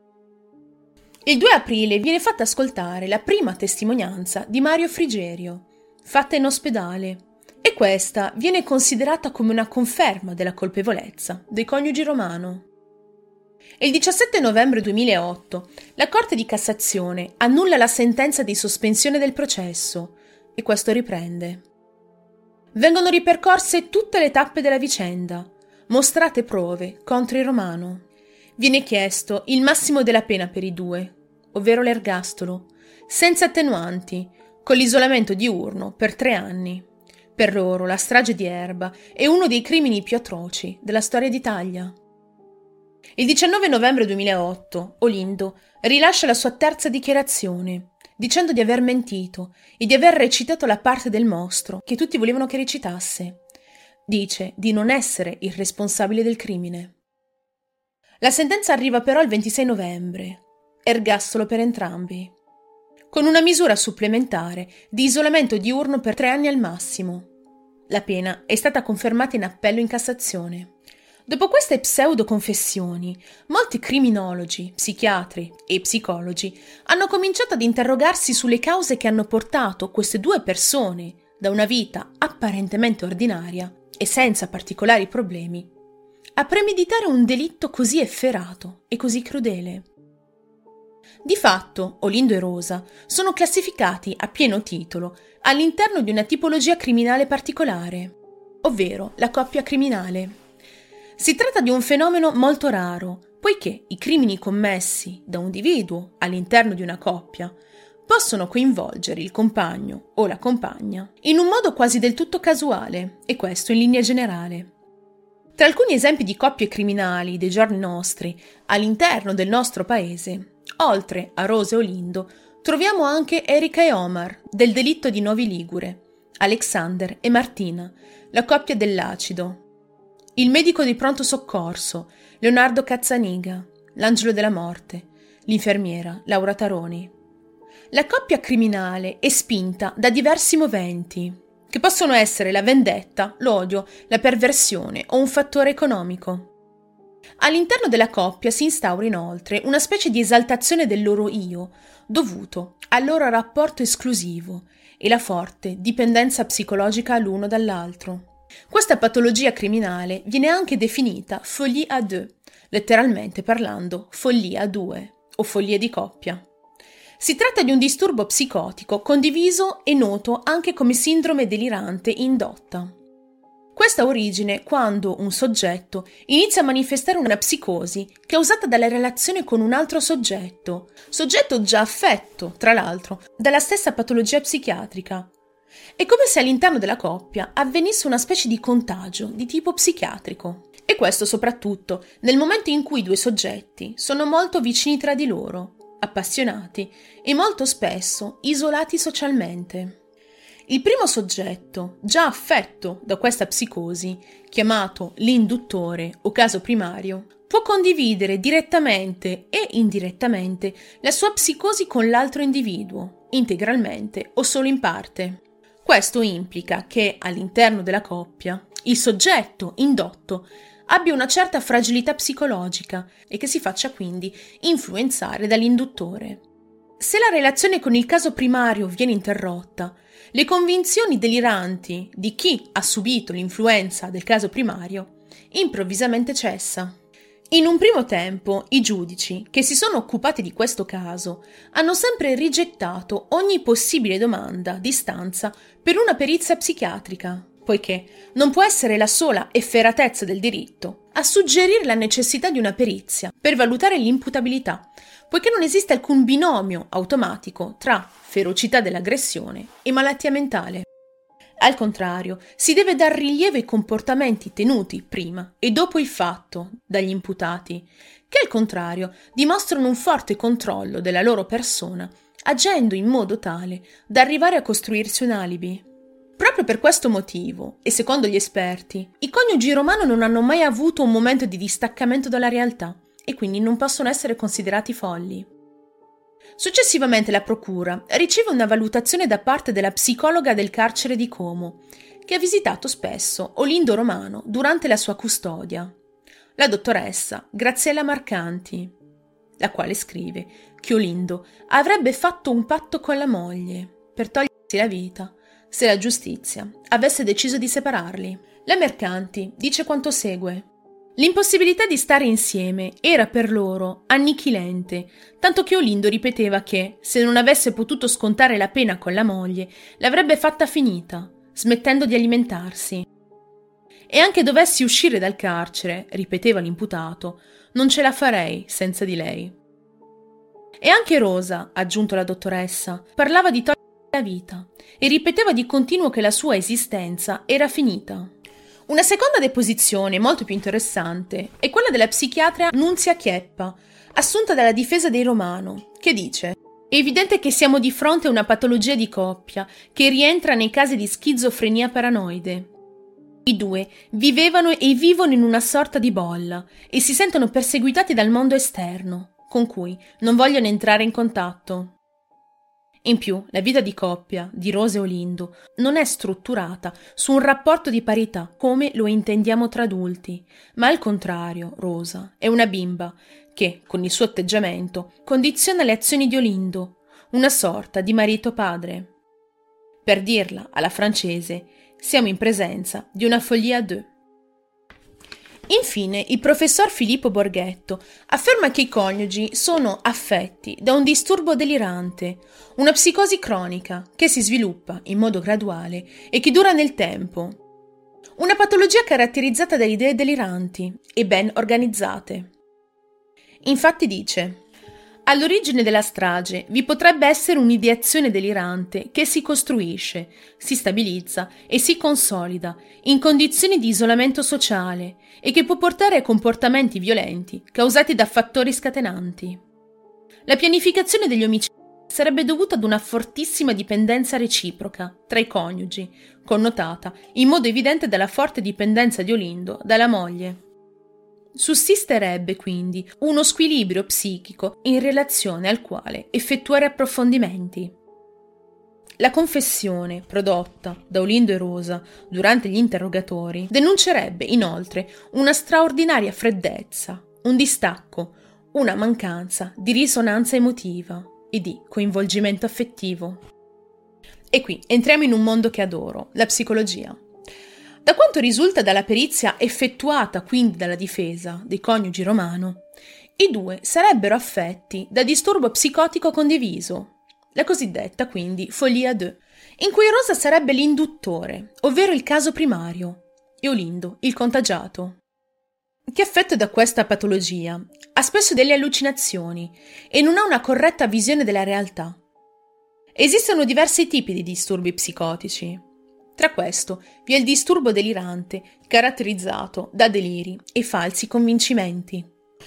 S1: Il 2 aprile viene fatta ascoltare la prima testimonianza di Mario Frigerio, fatta in ospedale, questa viene considerata come una conferma della colpevolezza dei coniugi Romano. Il 17 novembre 2008 la Corte di Cassazione annulla la sentenza di sospensione del processo e questo riprende. Vengono ripercorse tutte le tappe della vicenda, mostrate prove contro il Romano. Viene chiesto il massimo della pena per i due, ovvero l'ergastolo, senza attenuanti, con l'isolamento diurno per tre anni. Per loro la strage di Erba è uno dei crimini più atroci della storia d'Italia. Il 19 novembre 2008 Olindo rilascia la sua terza dichiarazione, dicendo di aver mentito e di aver recitato la parte del mostro che tutti volevano che recitasse. Dice di non essere il responsabile del crimine. La sentenza arriva però il 26 novembre. Ergastolo per entrambi. Con una misura supplementare di isolamento diurno per tre anni al massimo. La pena è stata confermata in appello in Cassazione. Dopo queste pseudo-confessioni, molti criminologi, psichiatri e psicologi hanno cominciato ad interrogarsi sulle cause che hanno portato queste due persone da una vita apparentemente ordinaria e senza particolari problemi a premeditare un delitto così efferato e così crudele. Di fatto, Olindo e Rosa sono classificati a pieno titolo all'interno di una tipologia criminale particolare, ovvero la coppia criminale. Si tratta di un fenomeno molto raro, poiché i crimini commessi da un individuo all'interno di una coppia possono coinvolgere il compagno o la compagna in un modo quasi del tutto casuale, e questo in linea generale. Tra alcuni esempi di coppie criminali dei giorni nostri all'interno del nostro paese, oltre a Rose e Olindo, troviamo anche Erika e Omar del delitto di Novi Ligure, Alexander e Martina, la coppia dell'acido, il medico di pronto soccorso, Leonardo Cazzaniga, l'angelo della morte, l'infermiera, Laura Taroni. La coppia criminale è spinta da diversi moventi, che possono essere la vendetta, l'odio, la perversione o un fattore economico. All'interno della coppia si instaura inoltre una specie di esaltazione del loro io, dovuto al loro rapporto esclusivo e la forte dipendenza psicologica l'uno dall'altro. Questa patologia criminale viene anche definita folie à deux, letteralmente parlando follia a due o follie di coppia. Si tratta di un disturbo psicotico condiviso e noto anche come sindrome delirante indotta. Questa ha origine quando un soggetto inizia a manifestare una psicosi causata dalla relazione con un altro soggetto, soggetto già affetto, tra l'altro, dalla stessa patologia psichiatrica, è come se all'interno della coppia avvenisse una specie di contagio di tipo psichiatrico. E questo soprattutto nel momento in cui i due soggetti sono molto vicini tra di loro, appassionati e molto spesso isolati socialmente. Il primo soggetto, già affetto da questa psicosi, chiamato l'induttore o caso primario, può condividere direttamente e indirettamente la sua psicosi con l'altro individuo, integralmente o solo in parte. Questo implica che all'interno della coppia il soggetto indotto abbia una certa fragilità psicologica e che si faccia quindi influenzare dall'induttore. Se la relazione con il caso primario viene interrotta, le convinzioni deliranti di chi ha subito l'influenza del caso primario improvvisamente cessa. In un primo tempo i giudici che si sono occupati di questo caso hanno sempre rigettato ogni possibile domanda di stanza per una perizia psichiatrica, poiché non può essere la sola efferatezza del diritto a suggerire la necessità di una perizia per valutare l'imputabilità, poiché non esiste alcun binomio automatico tra ferocità dell'aggressione e malattia mentale. Al contrario, si deve dar rilievo ai comportamenti tenuti prima e dopo il fatto dagli imputati, che al contrario dimostrano un forte controllo della loro persona, agendo in modo tale da arrivare a costruirsi un alibi. Proprio per questo motivo, e secondo gli esperti, i coniugi romano non hanno mai avuto un momento di distaccamento dalla realtà e quindi non possono essere considerati folli. Successivamente la Procura riceve una valutazione da parte della psicologa del carcere di Como, che ha visitato spesso Olindo Romano durante la sua custodia, la dottoressa Graziella Marcanti, la quale scrive che Olindo avrebbe fatto un patto con la moglie per togliersi la vita se la giustizia avesse deciso di separarli. La Mercanti dice quanto segue. L'impossibilità di stare insieme era per loro annichilente, tanto che Olindo ripeteva che, se non avesse potuto scontare la pena con la moglie, l'avrebbe fatta finita, smettendo di alimentarsi. E anche dovessi uscire dal carcere, ripeteva l'imputato, non ce la farei senza di lei. E anche Rosa, aggiunto la dottoressa, parlava di togliere la vita e ripeteva di continuo che la sua esistenza era finita. Una seconda deposizione, molto più interessante, è quella della psichiatra Nunzia Chieppa, assunta dalla difesa dei Romano, che dice è evidente che siamo di fronte a una patologia di coppia che rientra nei casi di schizofrenia paranoide. I due vivevano e vivono in una sorta di bolla e si sentono perseguitati dal mondo esterno, con cui non vogliono entrare in contatto. In più, la vita di coppia di Rose e Olindo non è strutturata su un rapporto di parità come lo intendiamo tra adulti, ma al contrario, Rosa è una bimba che, con il suo atteggiamento, condiziona le azioni di Olindo, una sorta di marito padre. Per dirla alla francese, siamo in presenza di una folie à deux. Infine, il professor Filippo Borghetto afferma che i coniugi sono affetti da un disturbo delirante, una psicosi cronica che si sviluppa in modo graduale e che dura nel tempo. Una patologia caratterizzata da idee deliranti e ben organizzate. Infatti dice All'origine della strage vi potrebbe essere un'ideazione delirante che si costruisce, si stabilizza e si consolida in condizioni di isolamento sociale e che può portare a comportamenti violenti causati da fattori scatenanti. La pianificazione degli omicidi sarebbe dovuta ad una fortissima dipendenza reciproca tra i coniugi, connotata in modo evidente dalla forte dipendenza di Olindo dalla moglie. Sussisterebbe quindi uno squilibrio psichico in relazione al quale effettuare approfondimenti. La confessione prodotta da Olindo e Rosa durante gli interrogatori denuncerebbe inoltre una straordinaria freddezza, un distacco, una mancanza di risonanza emotiva e di coinvolgimento affettivo. E qui entriamo in un mondo che adoro, la psicologia. Da quanto risulta dalla perizia effettuata quindi dalla difesa dei coniugi romano, i due sarebbero affetti da disturbo psicotico condiviso, la cosiddetta quindi folia 2, in cui Rosa sarebbe l'induttore, ovvero il caso primario, e Olindo il contagiato. Chi è affetto da questa patologia ha spesso delle allucinazioni e non ha una corretta visione della realtà. Esistono diversi tipi di disturbi psicotici, tra questo vi è il disturbo delirante, caratterizzato da deliri e falsi convincimenti.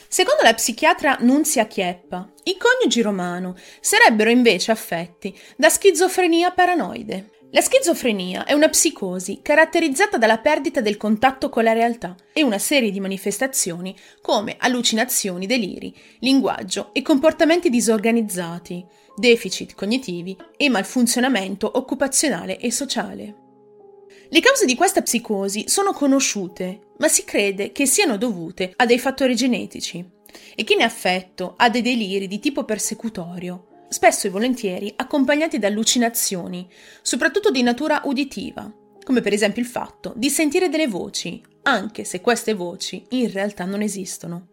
S1: Secondo la psichiatra Nunzia Chieppa, i coniugi romano sarebbero invece affetti da schizofrenia paranoide. La schizofrenia è una psicosi caratterizzata dalla perdita del contatto con la realtà e una serie di manifestazioni come allucinazioni, deliri, linguaggio e comportamenti disorganizzati, deficit cognitivi e malfunzionamento occupazionale e sociale. Le cause di questa psicosi sono conosciute, ma si crede che siano dovute a dei fattori genetici e chi ne è affetto ha dei deliri di tipo persecutorio, spesso e volentieri accompagnati da allucinazioni, soprattutto di natura uditiva, come per esempio il fatto di sentire delle voci, anche se queste voci in realtà non esistono.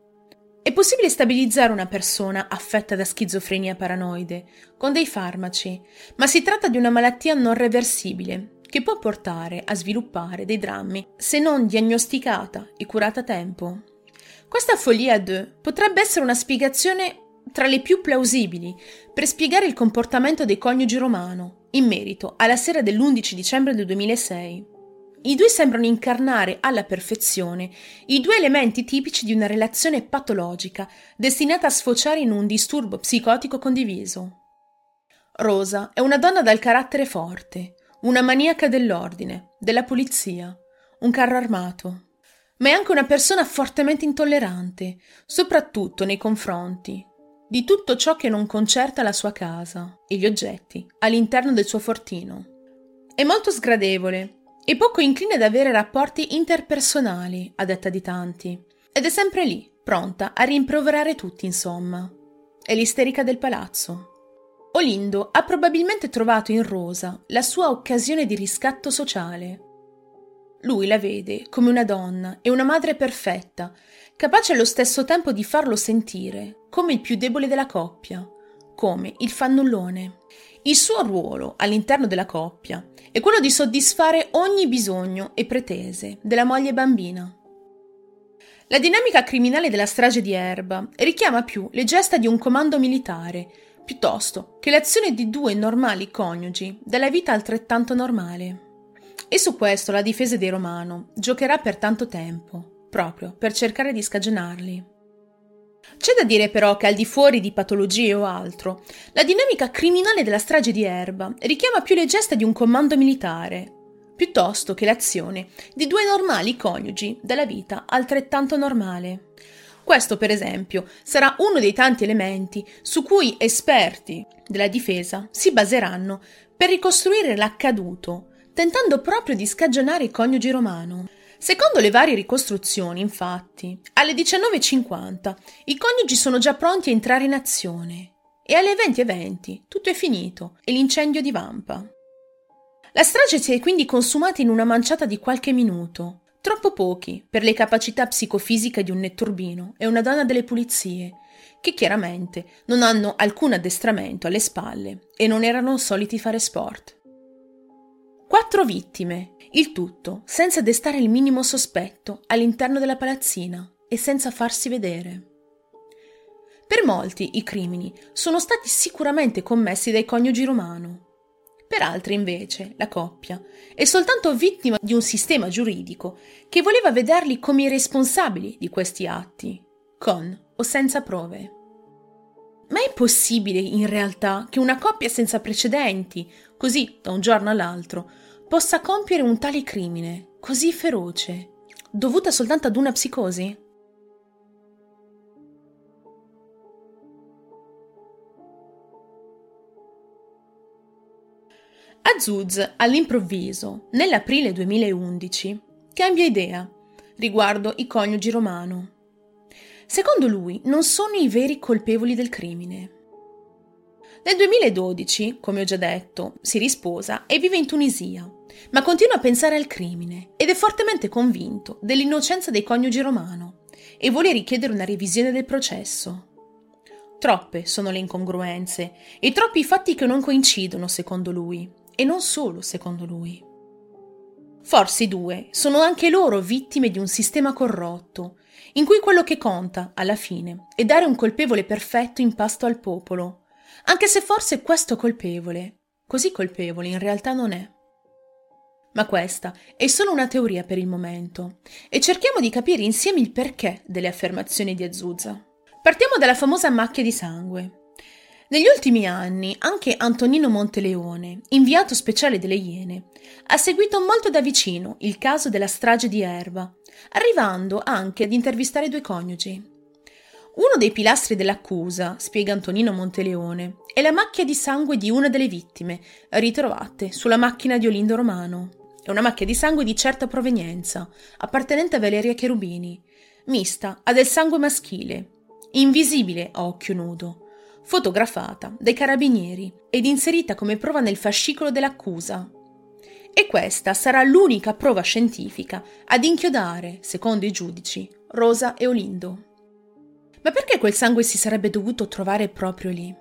S1: È possibile stabilizzare una persona affetta da schizofrenia paranoide con dei farmaci, ma si tratta di una malattia non reversibile che può portare a sviluppare dei drammi se non diagnosticata e curata a tempo. Questa à deux potrebbe essere una spiegazione tra le più plausibili per spiegare il comportamento dei coniugi romano in merito alla sera dell'11 dicembre del 2006. I due sembrano incarnare alla perfezione i due elementi tipici di una relazione patologica destinata a sfociare in un disturbo psicotico condiviso. Rosa è una donna dal carattere forte, una maniaca dell'ordine, della polizia, un carro armato. Ma è anche una persona fortemente intollerante, soprattutto nei confronti di tutto ciò che non concerta la sua casa e gli oggetti all'interno del suo fortino. È molto sgradevole e poco incline ad avere rapporti interpersonali, a detta di tanti, ed è sempre lì, pronta a rimproverare tutti, insomma. È l'isterica del palazzo. Olindo ha probabilmente trovato in Rosa la sua occasione di riscatto sociale. Lui la vede come una donna e una madre perfetta, capace allo stesso tempo di farlo sentire come il più debole della coppia, come il fannullone. Il suo ruolo all'interno della coppia è quello di soddisfare ogni bisogno e pretese della moglie bambina. La dinamica criminale della strage di Erba richiama più le gesta di un comando militare piuttosto che l'azione di due normali coniugi dalla vita altrettanto normale. E su questo la difesa dei Romano giocherà per tanto tempo, proprio per cercare di scagionarli. C'è da dire però che al di fuori di patologie o altro, la dinamica criminale della strage di Erba richiama più le gesta di un comando militare, piuttosto che l'azione di due normali coniugi della vita altrettanto normale. Questo, per esempio, sarà uno dei tanti elementi su cui esperti della difesa si baseranno per ricostruire l'accaduto, tentando proprio di scagionare i coniugi romano. Secondo le varie ricostruzioni, infatti, alle 19.50 i coniugi sono già pronti a entrare in azione e alle 20.20 tutto è finito e l'incendio divampa. La strage si è quindi consumata in una manciata di qualche minuto, troppo pochi per le capacità psicofisiche di un netturbino e una donna delle pulizie, che chiaramente non hanno alcun addestramento alle spalle e non erano soliti fare sport. Quattro vittime, il tutto senza destare il minimo sospetto all'interno della palazzina e senza farsi vedere. Per molti i crimini sono stati sicuramente commessi dai coniugi romano. Per altri, invece, la coppia è soltanto vittima di un sistema giuridico che voleva vederli come i responsabili di questi atti, con o senza prove. Ma è possibile in realtà che una coppia senza precedenti, così da un giorno all'altro, possa compiere un tale crimine, così feroce, dovuta soltanto ad una psicosi? Azuz, all'improvviso, nell'aprile 2011, cambia idea riguardo i coniugi romano. Secondo lui non sono i veri colpevoli del crimine. Nel 2012, come ho già detto, si risposa e vive in Tunisia, ma continua a pensare al crimine ed è fortemente convinto dell'innocenza dei coniugi romano e vuole richiedere una revisione del processo. Troppe sono le incongruenze e troppi i fatti che non coincidono secondo lui, e non solo secondo lui. Forse i due sono anche loro vittime di un sistema corrotto, in cui quello che conta, alla fine, è dare un colpevole perfetto in pasto al popolo, anche se forse questo colpevole, così colpevole in realtà non è. Ma questa è solo una teoria per il momento e cerchiamo di capire insieme il perché delle affermazioni di Azusa. Partiamo dalla famosa macchia di sangue. Negli ultimi anni anche Antonino Monteleone, inviato speciale delle Iene, ha seguito molto da vicino il caso della strage di Erba, arrivando anche ad intervistare due coniugi. Uno dei pilastri dell'accusa, spiega Antonino Monteleone, è la macchia di sangue di una delle vittime, ritrovate sulla macchina di Olindo Romano. È una macchia di sangue di certa provenienza, appartenente a Valeria Cherubini, mista a del sangue maschile, invisibile a occhio nudo, fotografata dai carabinieri ed inserita come prova nel fascicolo dell'accusa. E questa sarà l'unica prova scientifica ad inchiodare, secondo i giudici, Rosa e Olindo. Ma perché quel sangue si sarebbe dovuto trovare proprio lì?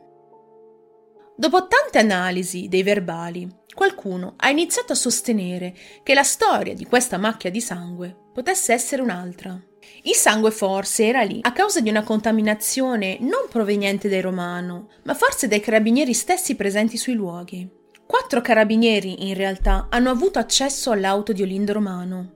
S1: Dopo tante analisi dei verbali, qualcuno ha iniziato a sostenere che la storia di questa macchia di sangue potesse essere un'altra. Il sangue forse era lì a causa di una contaminazione non proveniente dai Romano, ma forse dai carabinieri stessi presenti sui luoghi. Quattro carabinieri in realtà hanno avuto accesso all'auto di Olindo Romano.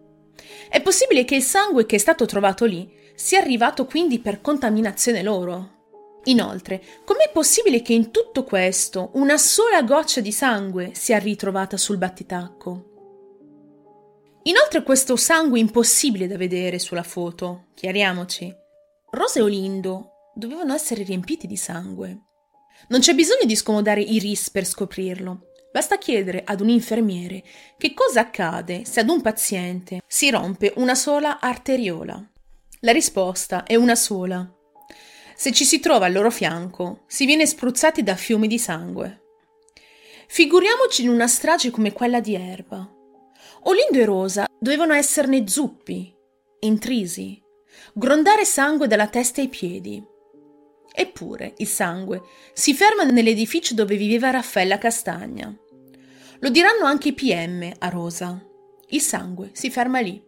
S1: È possibile che il sangue che è stato trovato lì sia arrivato quindi per contaminazione loro. Inoltre, com'è possibile che in tutto questo una sola goccia di sangue sia ritrovata sul battitacco? Inoltre questo sangue impossibile da vedere sulla foto, chiariamoci. Rosa e Olindo dovevano essere riempiti di sangue. Non c'è bisogno di scomodare i RIS per scoprirlo. Basta chiedere ad un infermiere che cosa accade se ad un paziente si rompe una sola arteriola. La risposta è una sola, se ci si trova al loro fianco, si viene spruzzati da fiumi di sangue. Figuriamoci in una strage come quella di Erba. Olindo e Rosa dovevano esserne zuppi, intrisi, grondare sangue dalla testa ai piedi. Eppure il sangue si ferma nell'edificio dove viveva Raffaella Castagna. Lo diranno anche i PM a Rosa. Il sangue si ferma lì.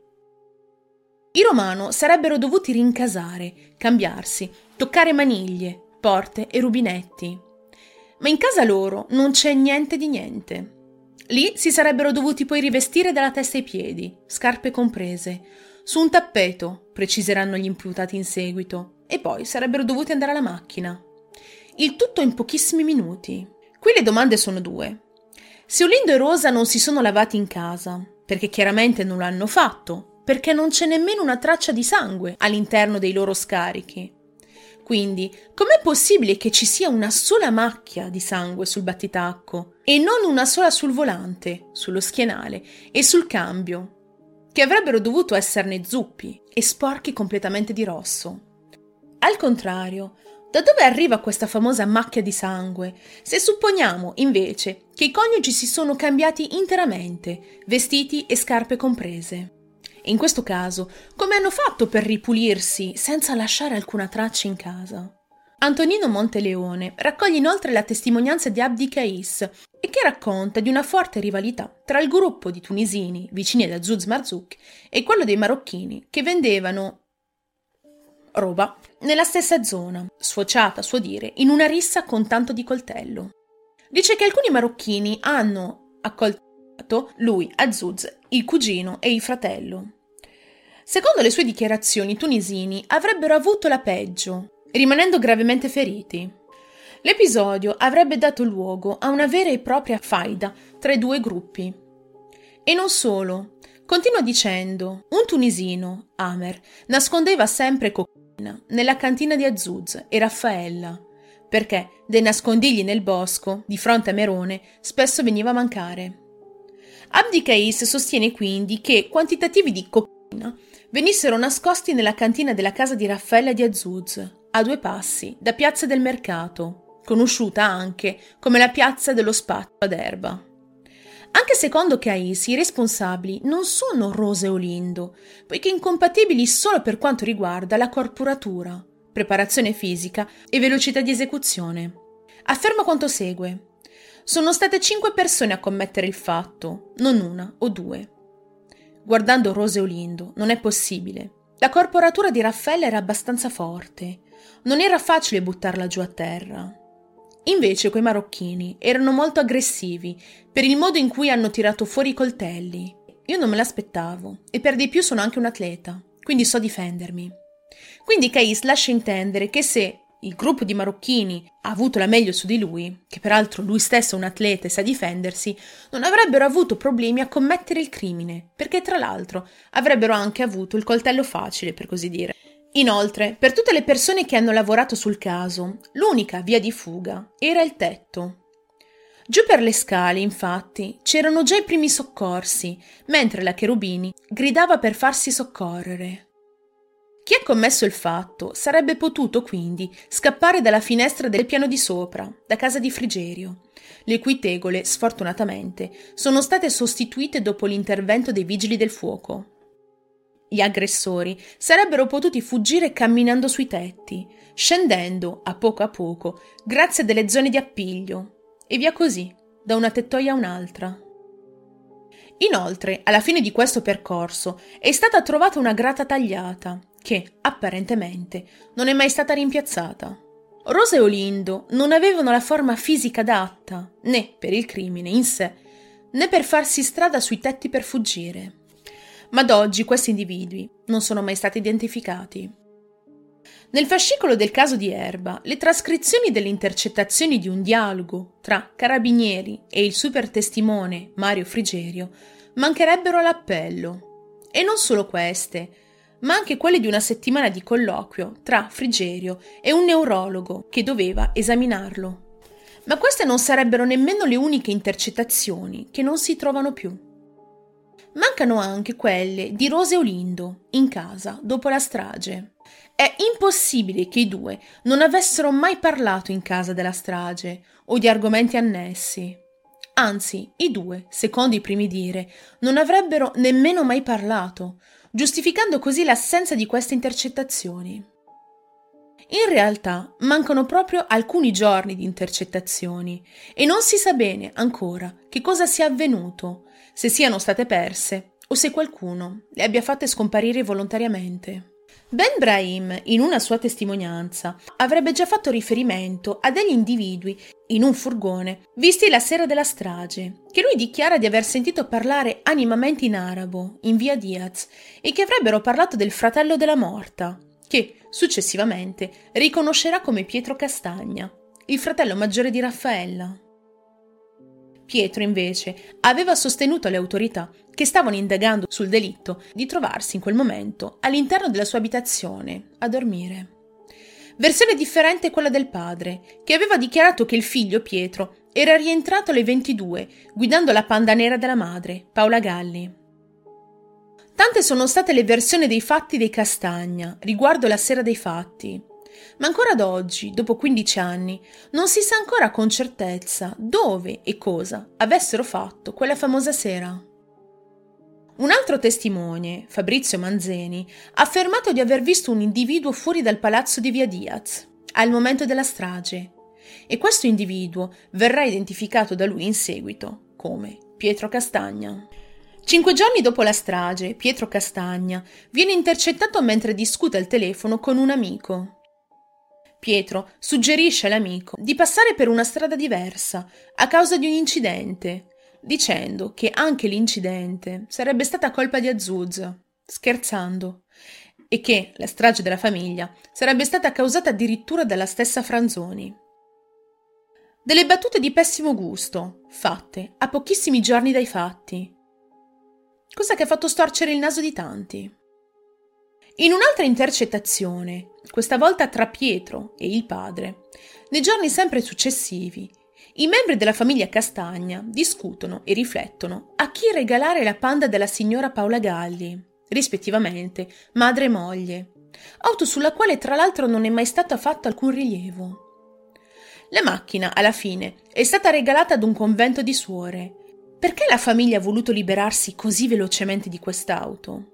S1: I Romano sarebbero dovuti rincasare, cambiarsi, toccare maniglie, porte e rubinetti. Ma in casa loro non c'è niente di niente. Lì si sarebbero dovuti poi rivestire dalla testa ai piedi, scarpe comprese, su un tappeto, preciseranno gli imputati in seguito, e poi sarebbero dovuti andare alla macchina. Il tutto in pochissimi minuti. Qui le domande sono due. Se Olindo e Rosa non si sono lavati in casa, perché chiaramente non l'hanno fatto, perché non c'è nemmeno una traccia di sangue all'interno dei loro scarichi. Quindi, com'è possibile che ci sia una sola macchia di sangue sul battitacco e non una sola sul volante, sullo schienale e sul cambio, che avrebbero dovuto esserne zuppi e sporchi completamente di rosso? Al contrario, da dove arriva questa famosa macchia di sangue? Se supponiamo, invece, che i coniugi si sono cambiati interamente, vestiti e scarpe comprese. In questo caso, come hanno fatto per ripulirsi senza lasciare alcuna traccia in casa? Antonino Monteleone raccoglie inoltre la testimonianza di Abdi Kais e che racconta di una forte rivalità tra il gruppo di tunisini vicini ad Azuz Marzouk e quello dei marocchini che vendevano roba nella stessa zona, sfociata a suo dire in una rissa con tanto di coltello. Dice che alcuni marocchini hanno accolto lui, Azuz, il cugino e il fratello. Secondo le sue dichiarazioni, i tunisini avrebbero avuto la peggio, rimanendo gravemente feriti. L'episodio avrebbe dato luogo a una vera e propria faida tra i due gruppi. E non solo. Continua dicendo, un tunisino, Amer, nascondeva sempre cocaina nella cantina di Azuz e Raffaella, perché dei nascondigli nel bosco, di fronte a Merone, spesso veniva a mancare. Abdi Kais sostiene quindi che quantitativi di cocaina venissero nascosti nella cantina della casa di Raffaella di Azuz, a due passi da Piazza del Mercato, conosciuta anche come la Piazza dello Spazio ad Erba. Anche secondo Cais i responsabili non sono Rose e Olindo, poiché incompatibili solo per quanto riguarda la corporatura, preparazione fisica e velocità di esecuzione. Afferma quanto segue. Sono state cinque persone a commettere il fatto, non una o due. Guardando Rose Olindo, non è possibile. La corporatura di Raffaele era abbastanza forte. Non era facile buttarla giù a terra. Invece quei marocchini erano molto aggressivi per il modo in cui hanno tirato fuori i coltelli. Io non me l'aspettavo e per di più sono anche un atleta, quindi so difendermi. Quindi Kais lascia intendere che se il gruppo di marocchini ha avuto la meglio su di lui, che peraltro lui stesso è un atleta e sa difendersi, non avrebbero avuto problemi a commettere il crimine, perché tra l'altro avrebbero anche avuto il coltello facile, per così dire. Inoltre, per tutte le persone che hanno lavorato sul caso, l'unica via di fuga era il tetto. Giù per le scale, infatti, c'erano già i primi soccorsi, mentre la Cherubini gridava per farsi soccorrere. Chi ha commesso il fatto sarebbe potuto quindi scappare dalla finestra del piano di sopra, da casa di Frigerio, le cui tegole, sfortunatamente, sono state sostituite dopo l'intervento dei vigili del fuoco. Gli aggressori sarebbero potuti fuggire camminando sui tetti, scendendo a poco a poco, grazie a delle zone di appiglio, e via così, da una tettoia a un'altra. Inoltre, alla fine di questo percorso è stata trovata una grata tagliata, che, apparentemente, non è mai stata rimpiazzata. Rosa e Olindo non avevano la forma fisica adatta, né per il crimine in sé, né per farsi strada sui tetti per fuggire ma ad oggi questi individui non sono mai stati identificati. Nel fascicolo del caso di Erba, le trascrizioni delle intercettazioni di un dialogo tra carabinieri e il supertestimone Mario Frigerio mancherebbero all'appello. E non solo queste, ma anche quelle di una settimana di colloquio tra Frigerio e un neurologo che doveva esaminarlo. Ma queste non sarebbero nemmeno le uniche intercettazioni che non si trovano più. Mancano anche quelle di Rose Olindo, in casa, dopo la strage. È impossibile che i due non avessero mai parlato in casa della strage o di argomenti annessi. Anzi, i due, secondo i primi dire, non avrebbero nemmeno mai parlato, giustificando così l'assenza di queste intercettazioni. In realtà mancano proprio alcuni giorni di intercettazioni e non si sa bene ancora che cosa sia avvenuto se siano state perse o se qualcuno le abbia fatte scomparire volontariamente. Ben Brahim, in una sua testimonianza, avrebbe già fatto riferimento a degli individui in un furgone visti la sera della strage, che lui dichiara di aver sentito parlare animamente in arabo, in via Diaz, e che avrebbero parlato del fratello della morta, che successivamente riconoscerà come Pietro Castagna, il fratello maggiore di Raffaella. Pietro, invece, aveva sostenuto alle autorità che stavano indagando sul delitto di trovarsi in quel momento all'interno della sua abitazione a dormire. Versione differente quella del padre, che aveva dichiarato che il figlio Pietro era rientrato alle 22 guidando la panda nera della madre, Paola Galli. Tante sono state le versioni dei fatti dei Castagna riguardo la sera dei fatti, ma ancora ad oggi, dopo 15 anni, non si sa ancora con certezza dove e cosa avessero fatto quella famosa sera. Un altro testimone, Fabrizio Manzeni, ha affermato di aver visto un individuo fuori dal palazzo di Via Diaz al momento della strage e questo individuo verrà identificato da lui in seguito come Pietro Castagna. Cinque giorni dopo la strage, Pietro Castagna viene intercettato mentre discute al telefono con un amico. Pietro suggerisce all'amico di passare per una strada diversa a causa di un incidente, dicendo che anche l'incidente sarebbe stata colpa di Azuz, scherzando, e che la strage della famiglia sarebbe stata causata addirittura dalla stessa Franzoni. Delle battute di pessimo gusto, fatte a pochissimi giorni dai fatti. Cosa che ha fatto storcere il naso di tanti. In un'altra intercettazione, questa volta tra Pietro e il padre, nei giorni sempre successivi, i membri della famiglia Castagna discutono e riflettono a chi regalare la panda della signora Paola Galli, rispettivamente madre e moglie, auto sulla quale tra l'altro non è mai stato fatto alcun rilievo. La macchina, alla fine, è stata regalata ad un convento di suore. Perché la famiglia ha voluto liberarsi così velocemente di quest'auto?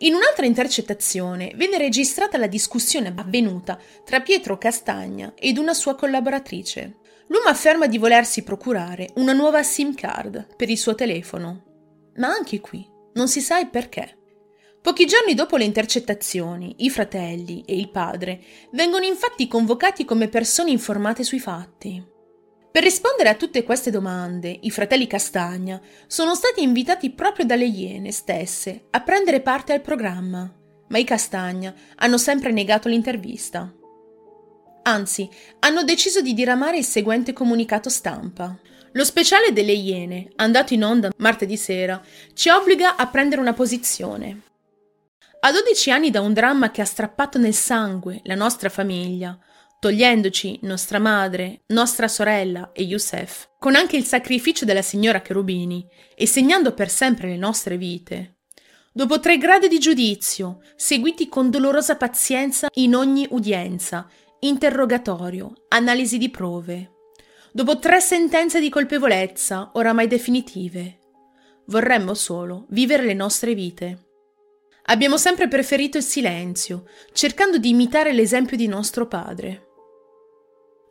S1: In un'altra intercettazione viene registrata la discussione avvenuta tra Pietro Castagna ed una sua collaboratrice. L'uomo afferma di volersi procurare una nuova SIM card per il suo telefono, ma anche qui non si sa il perché. Pochi giorni dopo le intercettazioni, i fratelli e il padre vengono infatti convocati come persone informate sui fatti. Per rispondere a tutte queste domande, i fratelli Castagna sono stati invitati proprio dalle Iene stesse a prendere parte al programma, ma i Castagna hanno sempre negato l'intervista. Anzi, hanno deciso di diramare il seguente comunicato stampa. Lo speciale delle Iene, andato in onda martedì sera, ci obbliga a prendere una posizione. A 12 anni da un dramma che ha strappato nel sangue la nostra famiglia, togliendoci nostra madre, nostra sorella e Youssef, con anche il sacrificio della signora Cherubini, e segnando per sempre le nostre vite. Dopo tre gradi di giudizio, seguiti con dolorosa pazienza in ogni udienza, interrogatorio, analisi di prove. Dopo tre sentenze di colpevolezza, oramai definitive, vorremmo solo vivere le nostre vite. Abbiamo sempre preferito il silenzio, cercando di imitare l'esempio di nostro padre.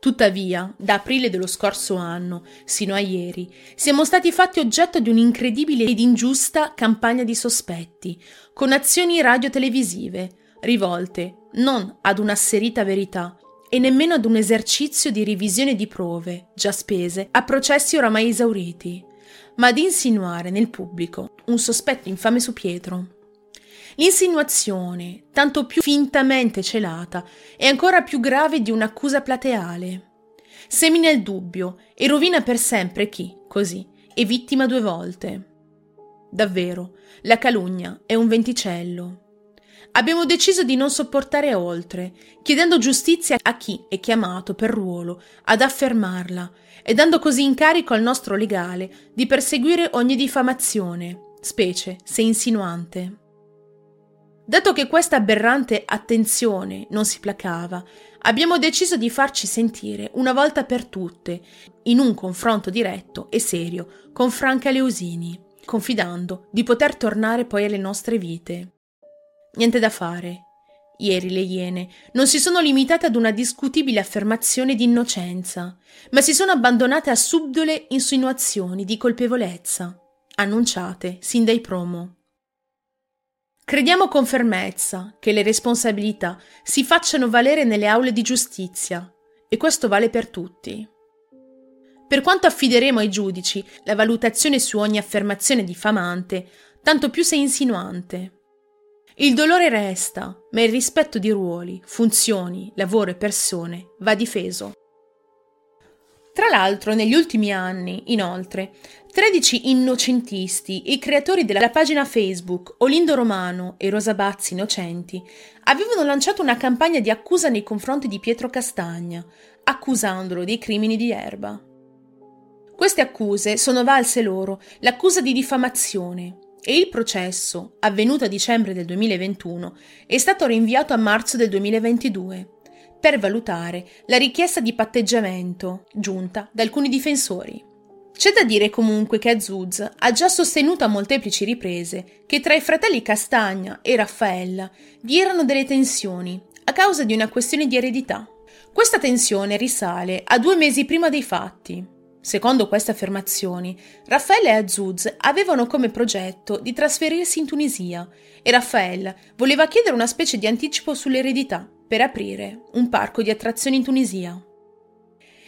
S1: Tuttavia, da aprile dello scorso anno sino a ieri, siamo stati fatti oggetto di un'incredibile ed ingiusta campagna di sospetti, con azioni radio-televisive, rivolte non ad un'asserita verità e nemmeno ad un esercizio di revisione di prove, già spese, a processi oramai esauriti, ma ad insinuare nel pubblico un sospetto infame su Pietro. L'insinuazione, tanto più fintamente celata, è ancora più grave di un'accusa plateale. Semina il dubbio e rovina per sempre chi, così, è vittima due volte. Davvero, la calunnia è un venticello. Abbiamo deciso di non sopportare oltre, chiedendo giustizia a chi è chiamato per ruolo ad affermarla e dando così incarico al nostro legale di perseguire ogni diffamazione, specie se insinuante. Dato che questa aberrante attenzione non si placava, abbiamo deciso di farci sentire una volta per tutte, in un confronto diretto e serio con Franca Leusini, confidando di poter tornare poi alle nostre vite. Niente da fare. Ieri le Iene non si sono limitate ad una discutibile affermazione di innocenza, ma si sono abbandonate a subdole insinuazioni di colpevolezza, annunciate sin dai promo. Crediamo con fermezza che le responsabilità si facciano valere nelle aule di giustizia e questo vale per tutti. Per quanto affideremo ai giudici la valutazione su ogni affermazione diffamante, tanto più se insinuante. Il dolore resta, ma il rispetto di ruoli, funzioni, lavoro e persone va difeso. Tra l'altro, negli ultimi anni, inoltre, 13 innocentisti e creatori della pagina Facebook Olindo Romano e Rosa Bazzi Innocenti avevano lanciato una campagna di accusa nei confronti di Pietro Castagna, accusandolo dei crimini di Erba. Queste accuse sono valse loro l'accusa di diffamazione e il processo, avvenuto a dicembre del 2021, è stato rinviato a marzo del 2022 per valutare la richiesta di patteggiamento giunta da alcuni difensori. C'è da dire comunque che Azuz ha già sostenuto a molteplici riprese che tra i fratelli Castagna e Raffaella vi erano delle tensioni a causa di una questione di eredità. Questa tensione risale a due mesi prima dei fatti. Secondo queste affermazioni, Raffaella e Azuz avevano come progetto di trasferirsi in Tunisia e Raffaella voleva chiedere una specie di anticipo sull'eredità per aprire un parco di attrazioni in Tunisia.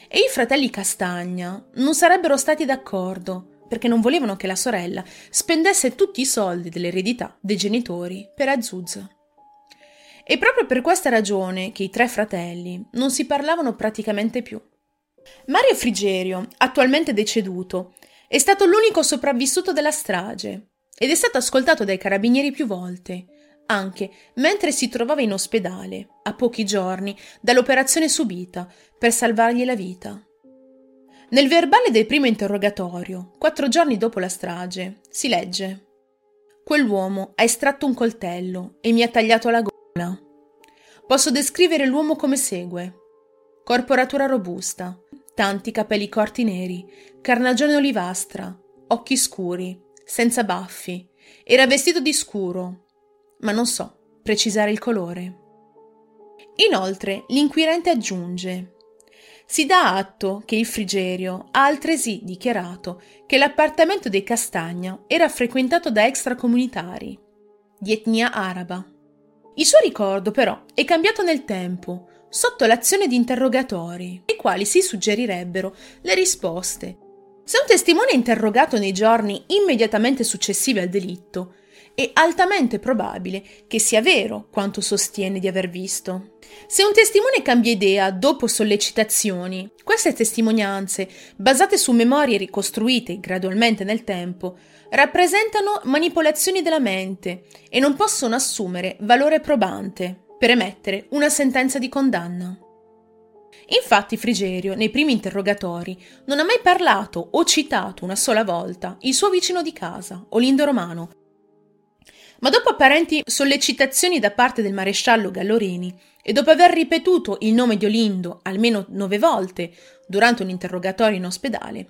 S1: E i fratelli Castagna non sarebbero stati d'accordo perché non volevano che la sorella spendesse tutti i soldi dell'eredità dei genitori per Azuz. E proprio per questa ragione che i tre fratelli non si parlavano praticamente più. Mario Frigerio, attualmente deceduto, è stato l'unico sopravvissuto della strage ed è stato ascoltato dai carabinieri più volte anche mentre si trovava in ospedale, a pochi giorni dall'operazione subita, per salvargli la vita. Nel verbale del primo interrogatorio, quattro giorni dopo la strage, si legge Quell'uomo ha estratto un coltello e mi ha tagliato la gola. Posso descrivere l'uomo come segue. Corporatura robusta, tanti capelli corti neri, carnagione olivastra, occhi scuri, senza baffi, era vestito di scuro, ma non so precisare il colore. Inoltre, l'inquirente aggiunge si dà atto che il Frigerio ha altresì dichiarato che l'appartamento dei Castagna era frequentato da extracomunitari di etnia araba. Il suo ricordo però è cambiato nel tempo sotto l'azione di interrogatori, nei quali si suggerirebbero le risposte. Se un testimone è interrogato nei giorni immediatamente successivi al delitto, è altamente probabile che sia vero quanto sostiene di aver visto. Se un testimone cambia idea dopo sollecitazioni, queste testimonianze, basate su memorie ricostruite gradualmente nel tempo, rappresentano manipolazioni della mente e non possono assumere valore probante per emettere una sentenza di condanna. Infatti Frigerio, nei primi interrogatori, non ha mai parlato o citato una sola volta il suo vicino di casa, Olindo Romano, ma dopo apparenti sollecitazioni da parte del maresciallo Gallorini e dopo aver ripetuto il nome di Olindo almeno nove volte durante un interrogatorio in ospedale,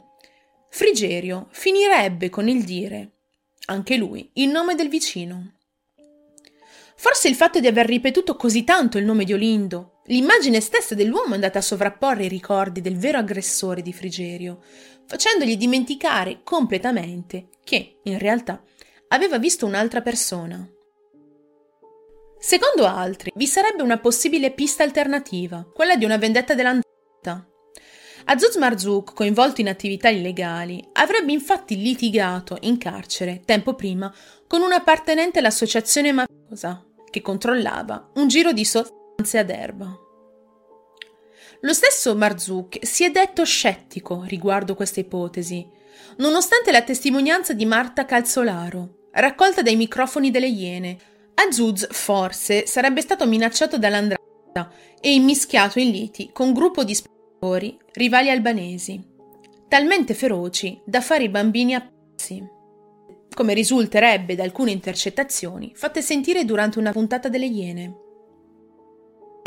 S1: Frigerio finirebbe con il dire, anche lui, il nome del vicino. Forse il fatto di aver ripetuto così tanto il nome di Olindo, l'immagine stessa dell'uomo è andata a sovrapporre i ricordi del vero aggressore di Frigerio, facendogli dimenticare completamente che, in realtà, aveva visto un'altra persona. Secondo altri, vi sarebbe una possibile pista alternativa, quella di una vendetta dell'andata. Azuz Marzouk, coinvolto in attività illegali, avrebbe infatti litigato in carcere tempo prima con un appartenente all'associazione mafiosa che controllava un giro di sostanze ad erba. Lo stesso Marzouk si è detto scettico riguardo questa ipotesi, nonostante la testimonianza di Marta Calzolaro, raccolta dai microfoni delle Iene. Azuz forse sarebbe stato minacciato dall'Andrata e immischiato in liti con un gruppo di spettatori rivali albanesi, talmente feroci da fare i bambini a pezzi, come risulterebbe da alcune intercettazioni fatte sentire durante una puntata delle Iene.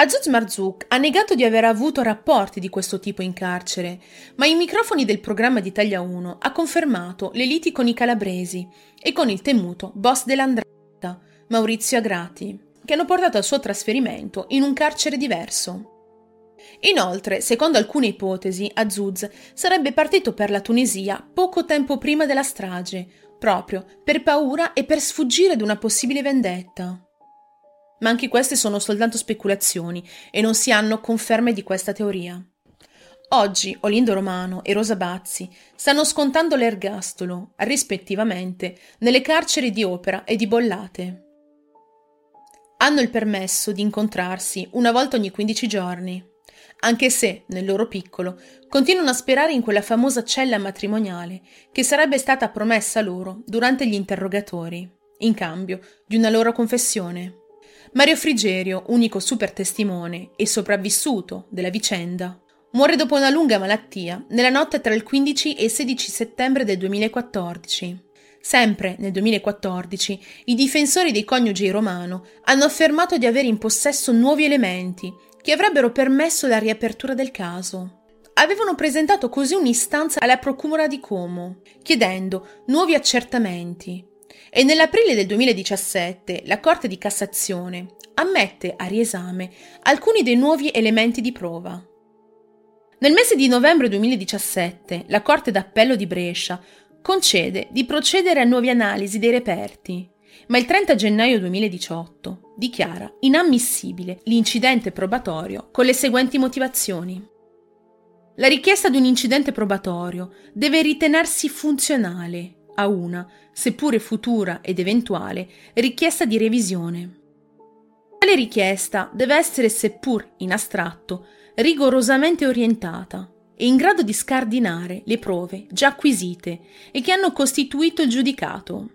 S1: Azuz Marzouk ha negato di aver avuto rapporti di questo tipo in carcere, ma i microfoni del programma di Italia 1 ha confermato le liti con i calabresi e con il temuto boss dell'Andrata, Maurizio Agrati, che hanno portato al suo trasferimento in un carcere diverso. Inoltre, secondo alcune ipotesi, Azuz sarebbe partito per la Tunisia poco tempo prima della strage, proprio per paura e per sfuggire ad una possibile vendetta ma anche queste sono soltanto speculazioni e non si hanno conferme di questa teoria. Oggi Olindo Romano e Rosa Bazzi stanno scontando l'ergastolo, rispettivamente, nelle carceri di Opera e di Bollate. Hanno il permesso di incontrarsi una volta ogni 15 giorni. anche se, nel loro piccolo, continuano a sperare in quella famosa cella matrimoniale che sarebbe stata promessa loro durante gli interrogatori, in cambio di una loro confessione. Mario Frigerio, unico super testimone e sopravvissuto della vicenda, muore dopo una lunga malattia nella notte tra il 15 e il 16 settembre del 2014. Sempre nel 2014 i difensori dei coniugi Romano hanno affermato di avere in possesso nuovi elementi che avrebbero permesso la riapertura del caso. Avevano presentato così un'istanza alla Procura di Como, chiedendo nuovi accertamenti. E nell'aprile del 2017 la Corte di Cassazione ammette a riesame alcuni dei nuovi elementi di prova. Nel mese di novembre 2017 la Corte d'Appello di Brescia concede di procedere a nuove analisi dei reperti, ma il 30 gennaio 2018 dichiara inammissibile l'incidente probatorio con le seguenti motivazioni. La richiesta di un incidente probatorio deve ritenersi funzionale a una, seppure futura ed eventuale, richiesta di revisione. Tale richiesta deve essere, seppur in astratto, rigorosamente orientata e in grado di scardinare le prove già acquisite e che hanno costituito il giudicato.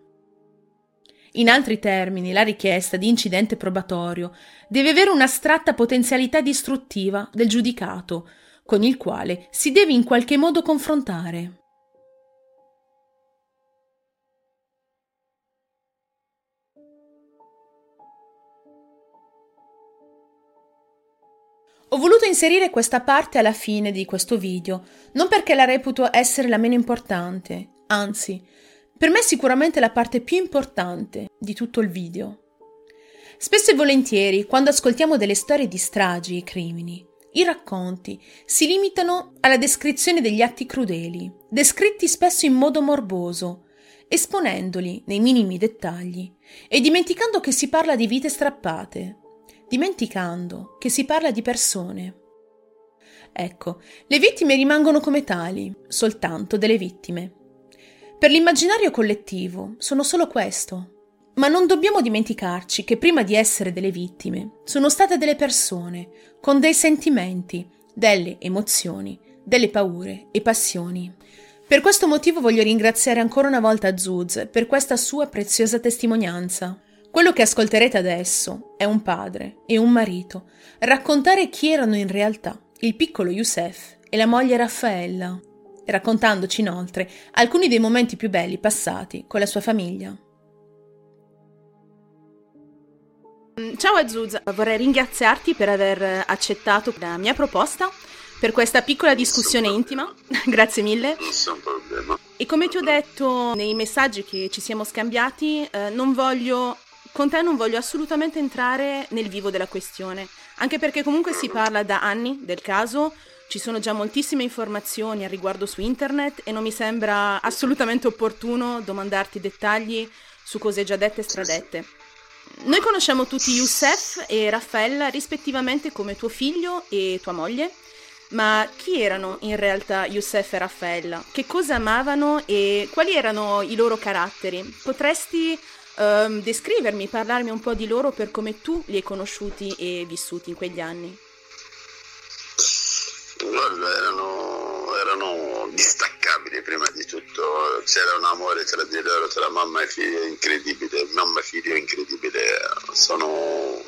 S1: In altri termini, la richiesta di incidente probatorio deve avere un'astratta potenzialità distruttiva del giudicato, con il quale si deve in qualche modo confrontare. Ho voluto inserire questa parte alla fine di questo video, non perché la reputo essere la meno importante, anzi, per me è sicuramente la parte più importante di tutto il video. Spesso e volentieri, quando ascoltiamo delle storie di stragi e crimini, i racconti si limitano alla descrizione degli atti crudeli, descritti spesso in modo morboso, esponendoli nei minimi dettagli e dimenticando che si parla di vite strappate, dimenticando che si parla di persone. Ecco, le vittime rimangono come tali, soltanto delle vittime. Per l'immaginario collettivo sono solo questo. Ma non dobbiamo dimenticarci che prima di essere delle vittime sono state delle persone con dei sentimenti, delle emozioni, delle paure e passioni. Per questo motivo voglio ringraziare ancora una volta Zuz per questa sua preziosa testimonianza. Quello che ascolterete adesso è un padre e un marito raccontare chi erano in realtà il piccolo Youssef e la moglie Raffaella, raccontandoci inoltre alcuni dei momenti più belli passati con la sua famiglia. Ciao Azuz, vorrei ringraziarti per aver accettato la mia proposta per questa piccola discussione intima. Grazie mille.
S4: Nessun problema.
S1: E come ti ho detto nei messaggi che ci siamo scambiati, eh, non voglio con te non voglio assolutamente entrare nel vivo della questione, anche perché comunque si parla da anni del caso, ci sono già moltissime informazioni al riguardo su internet e non mi sembra assolutamente opportuno domandarti dettagli su cose già dette e stradette. Noi conosciamo tutti Youssef e Raffaella rispettivamente come tuo figlio e tua moglie, ma chi erano in realtà Youssef e Raffaella? Che cosa amavano e quali erano i loro caratteri? Potresti um, descrivermi, parlarmi un po' di loro per come tu li hai conosciuti e vissuti in quegli anni.
S4: Guarda, erano, erano distaccabili prima di tutto, c'era un amore tra di loro, tra mamma e figlio incredibile, mamma e figlio incredibile, sono...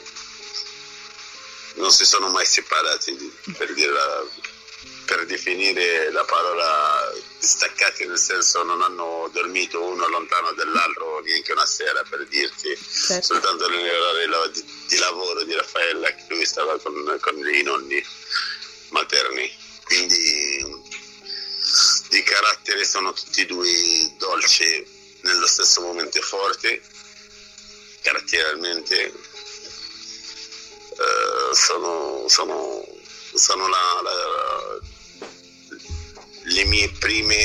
S4: non si sono mai separati per dire la per definire la parola distaccati nel senso non hanno dormito uno lontano dall'altro neanche una sera per dirti. Certo. soltanto nell'orario di, di, lavoro di Raffaella che lui stava con, con i nonni materni. Quindi di carattere sono tutti e due dolci nello stesso momento forti. Caratterialmente eh, sono, sono, sono la, la prime,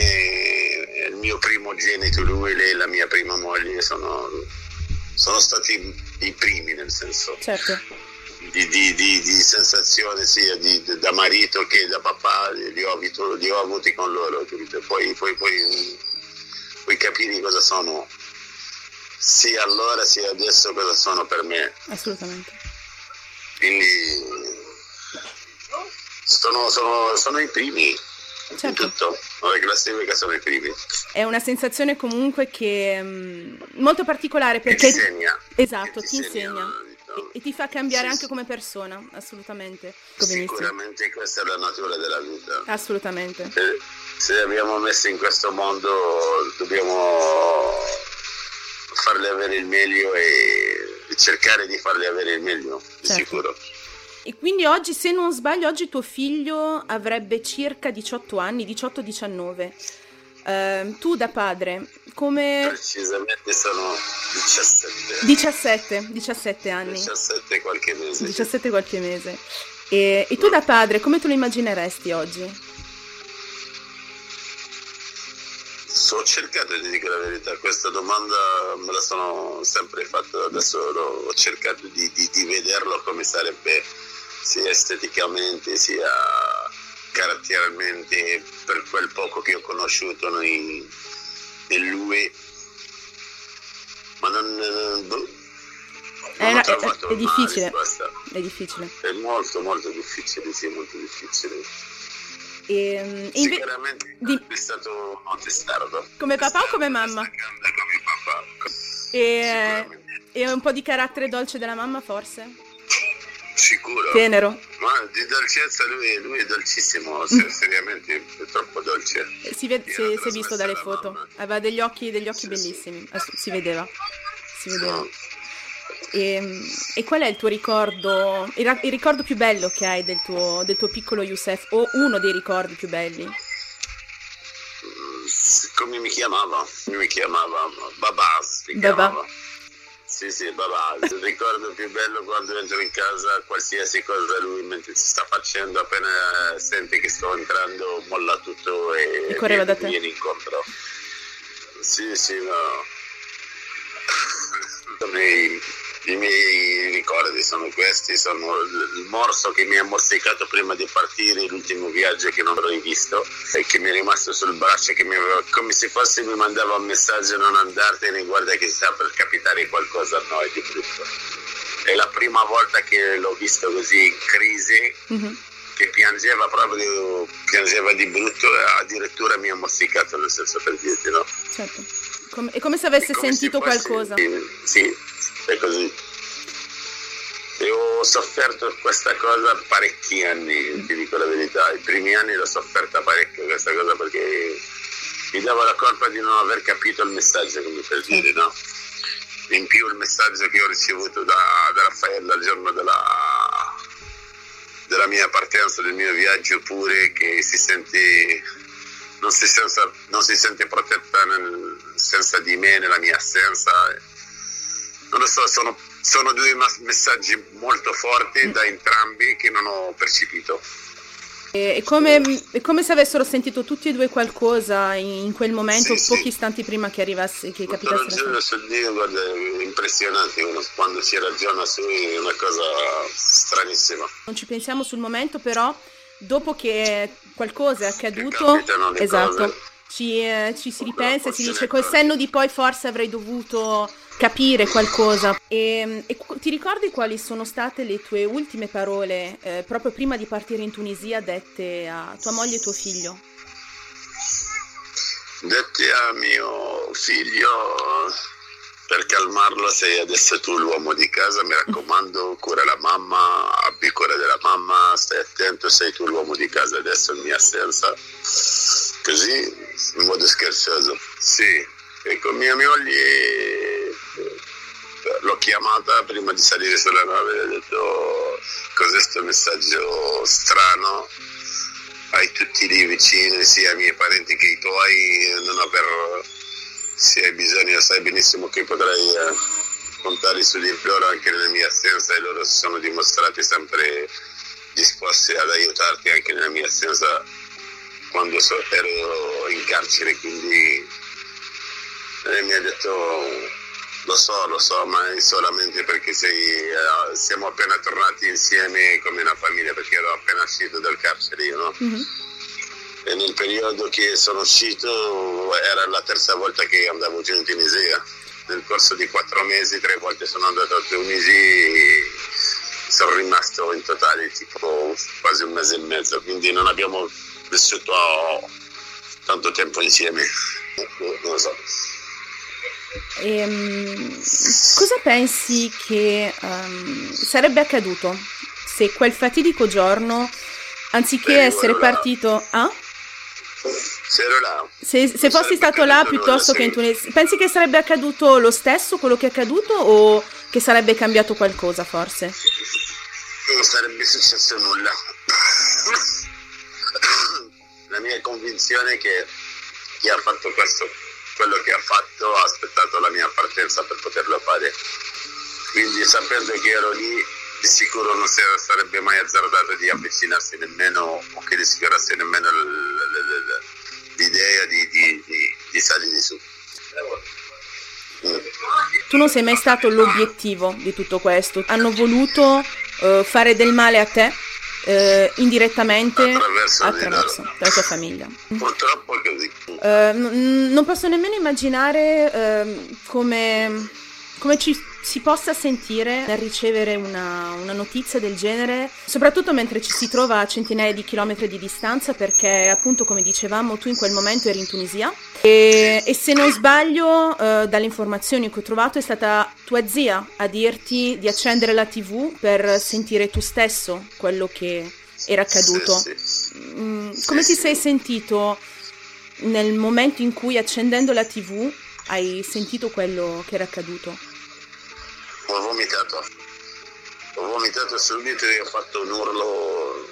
S4: il mio primo genito, lui e la mia prima moglie sono, sono stati i primi nel senso
S1: certo.
S4: di, di, di, di, sensazione sia da marito che da papà, li ho, avuto, li ho avuti con loro, poi, poi, poi, poi capire cosa sono sia allora sia adesso cosa sono per me.
S1: Assolutamente.
S4: Quindi sono, sono, sono i primi certo. tutto. La classifica sono i primi.
S1: È una sensazione comunque che è mm, molto particolare perché...
S4: Ti insegna.
S1: Esatto, ti, ti insegna. insegna. E, ti fa cambiare sì, anche come persona, assolutamente.
S4: Sicuramente questa è la natura della vita.
S1: Assolutamente.
S4: Se, se abbiamo messo in questo mondo dobbiamo farle avere il meglio e cercare di farle avere il meglio, certo. sicuro.
S1: E quindi oggi, se non sbaglio, oggi tuo figlio avrebbe circa 18 anni, 18-19. Uh, ehm, tu da padre, come...
S4: Precisamente sono 17.
S1: 17, 17 anni.
S4: 17 qualche mese.
S1: 17 qualche mese. E, e tu da padre, come te lo immagineresti oggi?
S4: Ho cercato di dire la verità, questa domanda me la sono sempre fatta, adesso ho cercato di, di, di vederlo come sarebbe sia esteticamente sia caratterialmente per quel poco che ho conosciuto in, in lui ma non, boh,
S1: è, una, è, è difficile. è difficile.
S4: È molto molto difficile sì molto difficile.
S1: E, ehm,
S4: inve- sicuramente di... è stato un testardo.
S1: Come papà o come mamma?
S4: come papà.
S1: E, e un po' di carattere dolce della mamma forse?
S4: Sicuro.
S1: Tenero.
S4: Ma di dolcezza lui, lui è dolcissimo, mm. seriamente è troppo dolce.
S1: Eh, si, ved- si, si è visto dalle foto, mamma. aveva degli occhi, degli occhi sì, bellissimi, sì. si vedeva. Si vedeva. No. E, ehm, e, qual è il tuo ricordo, il, il ricordo più bello che hai del tuo, del tuo, piccolo Youssef o uno dei ricordi più belli? Mm,
S4: come mi chiamava? Mi chiamava Babas, mi chiamava. Sì, sì, papà, il ricordo più bello quando entro in casa, qualsiasi cosa lui mentre si sta facendo, appena sente che sto entrando, molla tutto e,
S1: e correva da te.
S4: viene incontro. Sì, sì, no. I miei ricordi sono questi, sono il morso che mi ha morsicato prima di partire, l'ultimo viaggio che non avrei visto e che mi è rimasto sul braccio, che mi aveva, come se fosse mi mandava un messaggio non andartene, guarda che sta per capitare qualcosa a noi di brutto. È la prima volta che l'ho visto così in crisi, mm-hmm. che piangeva proprio, piangeva di brutto, addirittura mi ha morsicato nel senso per dirti, no?
S1: Certo. Come, è come se avesse come sentito se qualcosa.
S4: Sì, è così. E ho sofferto questa cosa parecchi anni, ti dico la verità. I primi anni l'ho sofferta parecchio questa cosa perché mi dava la colpa di non aver capito il messaggio, come per dire, no? In più il messaggio che ho ricevuto da, da Raffaella il giorno della, della mia partenza, del mio viaggio pure, che si sente non si, senza, non si sente protetta nel, senza di me, nella mia assenza non lo so, sono, sono due messaggi molto forti da entrambi che non ho percepito.
S1: È come, è come, se avessero sentito tutti e due qualcosa in quel momento, sì, pochi sì. istanti prima che arrivasse, che capitasse.
S4: Ragione sul Dio, guarda, è impressionante uno, quando si ragiona su è una cosa stranissima.
S1: Non ci pensiamo sul momento, però dopo che qualcosa è accaduto, esatto, ci, eh, ci, si ripensa e si dice col senno di poi forse avrei dovuto capire qualcosa. E, e, ti ricordi quali sono state le tue ultime parole eh, proprio prima di partire in Tunisia dette a tua moglie e tuo figlio?
S4: Dette a mio figlio per calmarlo sei adesso tu l'uomo di casa, mi raccomando, cura la mamma, abbi cura della mamma, stai attento, sei tu l'uomo di casa adesso in mia assenza. Così, in modo scherzoso. Sì, e con mia moglie l'ho chiamata prima di salire sulla nave e ho detto cos'è questo messaggio strano ai tutti lì vicini, sia ai miei parenti che ai tuoi, non aver, se hai bisogno sai benissimo che potrai eh, contare su di loro anche nella mia assenza e loro si sono dimostrati sempre disposti ad aiutarti anche nella mia assenza quando ero in carcere, quindi eh, mi ha detto lo so, lo so, ma è solamente perché sei, eh, siamo appena tornati insieme come una famiglia, perché ero appena uscito dal carcere io, no? Mm-hmm. E nel periodo che sono uscito era la terza volta che andavo giù in Tunisia. Nel corso di quattro mesi, tre volte sono andato a Tunisia sono rimasto in totale tipo quasi un mese e mezzo, quindi non abbiamo vissuto tanto tempo insieme. Non lo so.
S1: E, um, cosa pensi che um, sarebbe accaduto se quel fatidico giorno, anziché Beh, essere partito... Ah?
S4: Se.
S1: Se, se fossi stato là piuttosto che in Tunisia, pensi che sarebbe accaduto lo stesso quello che è accaduto o che sarebbe cambiato qualcosa forse?
S4: Non sarebbe successo nulla. La mia convinzione è che chi ha fatto questo, quello che ha fatto ha aspettato la mia partenza per poterlo fare. Quindi sapendo che ero lì di sicuro non sarebbe mai azzardato di avvicinarsi nemmeno o che rischiarasse nemmeno l'idea di, di, di, di salire su.
S1: Tu non sei mai stato l'obiettivo di tutto questo. Hanno voluto uh, fare del male a te uh, indirettamente attraverso, attraverso la tua famiglia.
S4: Purtroppo è così.
S1: Uh, n- non posso nemmeno immaginare ehm, come, come ci si possa sentire nel ricevere una, una, notizia del genere, soprattutto mentre ci si trova a centinaia di chilometri di distanza, perché appunto come dicevamo tu in quel momento eri in Tunisia. E, e se non sbaglio eh, dalle informazioni che ho trovato è stata tua zia a dirti di accendere la tv per sentire tu stesso quello che era accaduto. Mm, come ti sei sentito nel momento in cui accendendo la tv hai sentito quello che era accaduto?
S4: ho vomitato. Ho vomitato subito e ho fatto un urlo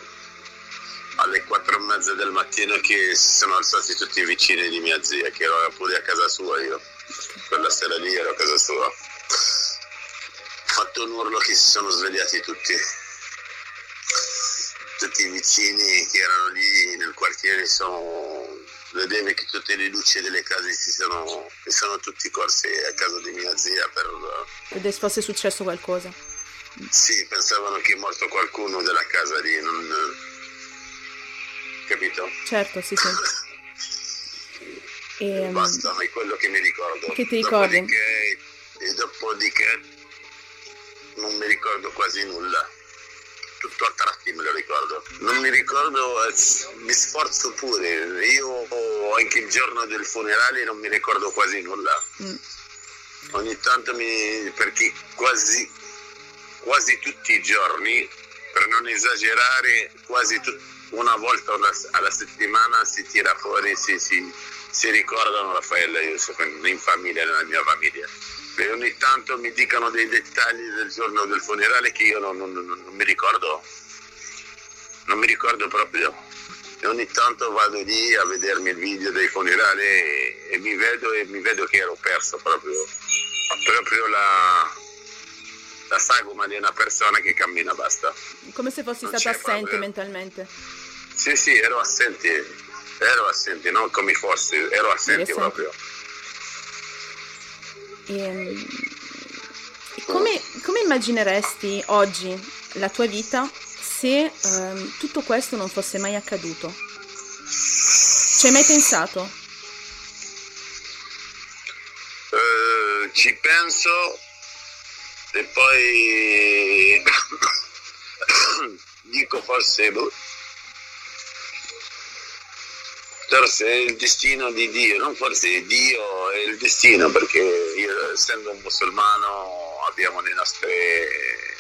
S4: alle quattro e mezza del mattino che si sono alzati tutti i vicini di mia zia, che ero pure a casa sua io. Quella sera lì ero a casa sua. Ho fatto un urlo che si sono svegliati tutti. Tutti i vicini che erano lì nel quartiere sono vedevi che tutte le luci delle case si sono, si sono tutti corsi a casa di mia zia per...
S1: Se fosse successo qualcosa.
S4: Sì, pensavano che è morto qualcuno della casa lì, non... capito?
S1: Certo, sì, sì.
S4: e, ehm, Basta, ma è quello che mi ricordo.
S1: Che ti ricordi?
S4: Dopodiché, e dopodiché non mi ricordo quasi nulla tutto a tratti me lo ricordo. Non mi ricordo, eh, mi sforzo pure. Io anche il giorno del funerale non mi ricordo quasi nulla. Mm. Ogni tanto mi. perché quasi, quasi tutti i giorni, per non esagerare, quasi tut, una volta alla settimana si tira fuori, si, si, si ricordano Raffaella Yusuf in famiglia, nella mia famiglia e ogni tanto mi dicano dei dettagli del giorno del funerale che io non, non, non, non mi ricordo, non mi ricordo proprio. E ogni tanto vado lì a vedermi il video dei funerali e, e mi, vedo, e mi vedo che ero perso proprio, proprio la, la sagoma di una persona che cammina basta.
S1: Come se fossi stato assente proprio. mentalmente.
S4: Sì, sì, ero assente, ero assente, non come fossi, ero assente proprio.
S1: E, ehm, come, come, immagineresti oggi la tua vita se um, tutto questo non fosse mai accaduto? Ci hai mai pensato?
S4: Uh, ci penso e poi dico forse boh, forse è il destino di Dio, non forse Dio è il destino perché io essendo un musulmano abbiamo le nostre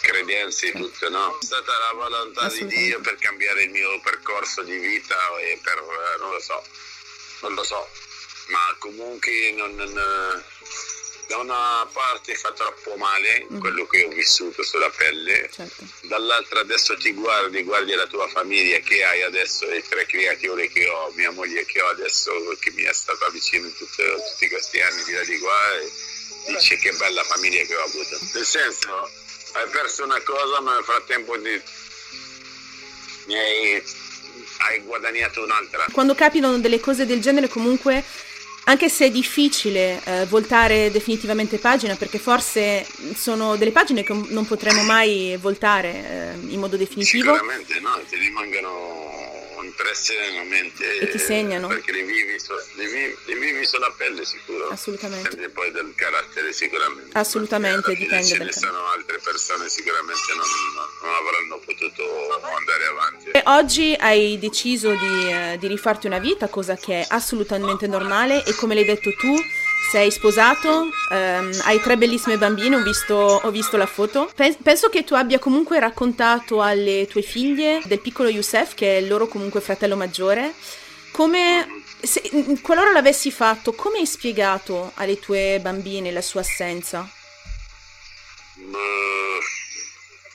S4: credenze e tutto, no? È stata la volontà di Dio per cambiare il mio percorso di vita e per, non lo so, non lo so, ma comunque non, non da una parte fa troppo male mm. quello che ho vissuto sulla pelle, certo. dall'altra adesso ti guardi, guardi la tua famiglia che hai adesso, le tre creature che ho, mia moglie che ho adesso, che mi è stata vicino in tutti, tutti questi anni di là di qua, e dici che bella famiglia che ho avuto. Nel senso, hai perso una cosa ma nel frattempo ti, mi hai, hai guadagnato un'altra.
S1: Quando capitano delle cose del genere comunque anche se è difficile eh, voltare definitivamente pagina, perché forse sono delle pagine che non potremo mai voltare eh, in modo definitivo.
S4: Sicuramente no, ti rimangono mente.
S1: E ti segnano.
S4: Perché li vivi, li vivi, li vivi sulla pelle sicuro.
S1: Assolutamente.
S4: Dipende poi dal carattere sicuramente.
S1: Assolutamente, dipende
S4: ce ne sono altre persone sicuramente non, non avranno potuto andare avanti.
S1: E oggi hai deciso di, eh, di rifarti una vita, cosa che è assolutamente normale e come l'hai detto tu sei sposato, ehm, hai tre bellissime bambine, ho visto, ho visto la foto. Pe- penso che tu abbia comunque raccontato alle tue figlie del piccolo Youssef, che è il loro comunque fratello maggiore, come, se, qualora l'avessi fatto, come hai spiegato alle tue bambine la sua assenza?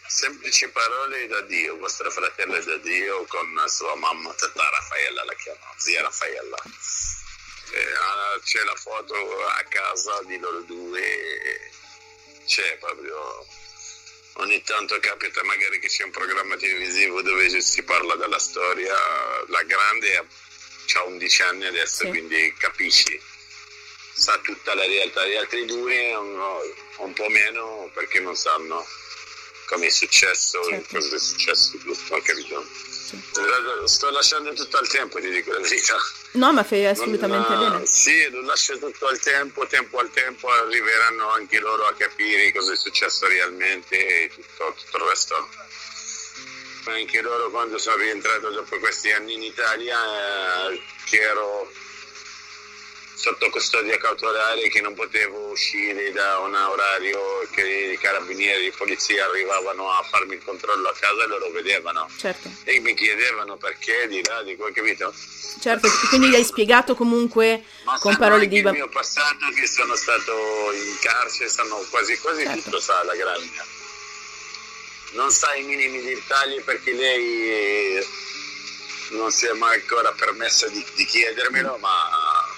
S4: Semplici parole da Dio, vostro fratello è da Dio con sua mamma, tata Raffaella la chiama, zia Raffaella eh, c'è la foto a casa di loro due, c'è proprio ogni tanto capita magari che c'è un programma televisivo dove si parla della storia, la grande ha 11 anni adesso, sì. quindi capisci, sa tutta la realtà, gli altri due un, un po' meno perché non sanno come è successo, certo. cosa è successo, ho capito? Certo. Sto lasciando tutto il tempo, ti dico la verità.
S1: No, ma fai assolutamente
S4: non,
S1: bene.
S4: Sì, lo lascio tutto al tempo, tempo al tempo arriveranno anche loro a capire cosa è successo realmente e tutto, tutto il resto. Anche loro quando sono rientrato dopo questi anni in Italia, eh, che ero sotto custodia cautelare che non potevo uscire da un orario che i carabinieri di polizia arrivavano a farmi il controllo a casa e loro vedevano.
S1: Certo.
S4: E mi chiedevano perché di là, di qua, capito?
S1: Certo, quindi gli hai spiegato comunque
S4: Ma
S1: con parole di...
S4: il mio passato che sono stato in carcere, sanno quasi quasi certo. tutto sa la grande. Non sa i minimi dettagli perché lei non si è mai ancora permessa di, di chiedermelo, ma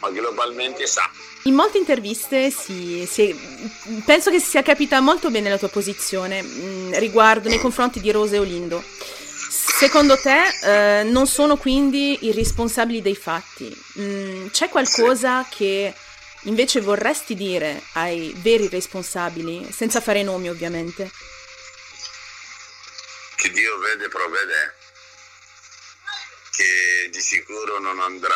S4: ma globalmente sa.
S1: In molte interviste si, si, penso che sia capita molto bene la tua posizione mh, mm, riguardo nei confronti di Rose e Olindo. Secondo te eh, non sono quindi i responsabili dei fatti? Mh, mm, c'è qualcosa sì. che invece vorresti dire ai veri responsabili, senza fare nomi ovviamente?
S4: Che Dio vede provvede, che di sicuro non andrà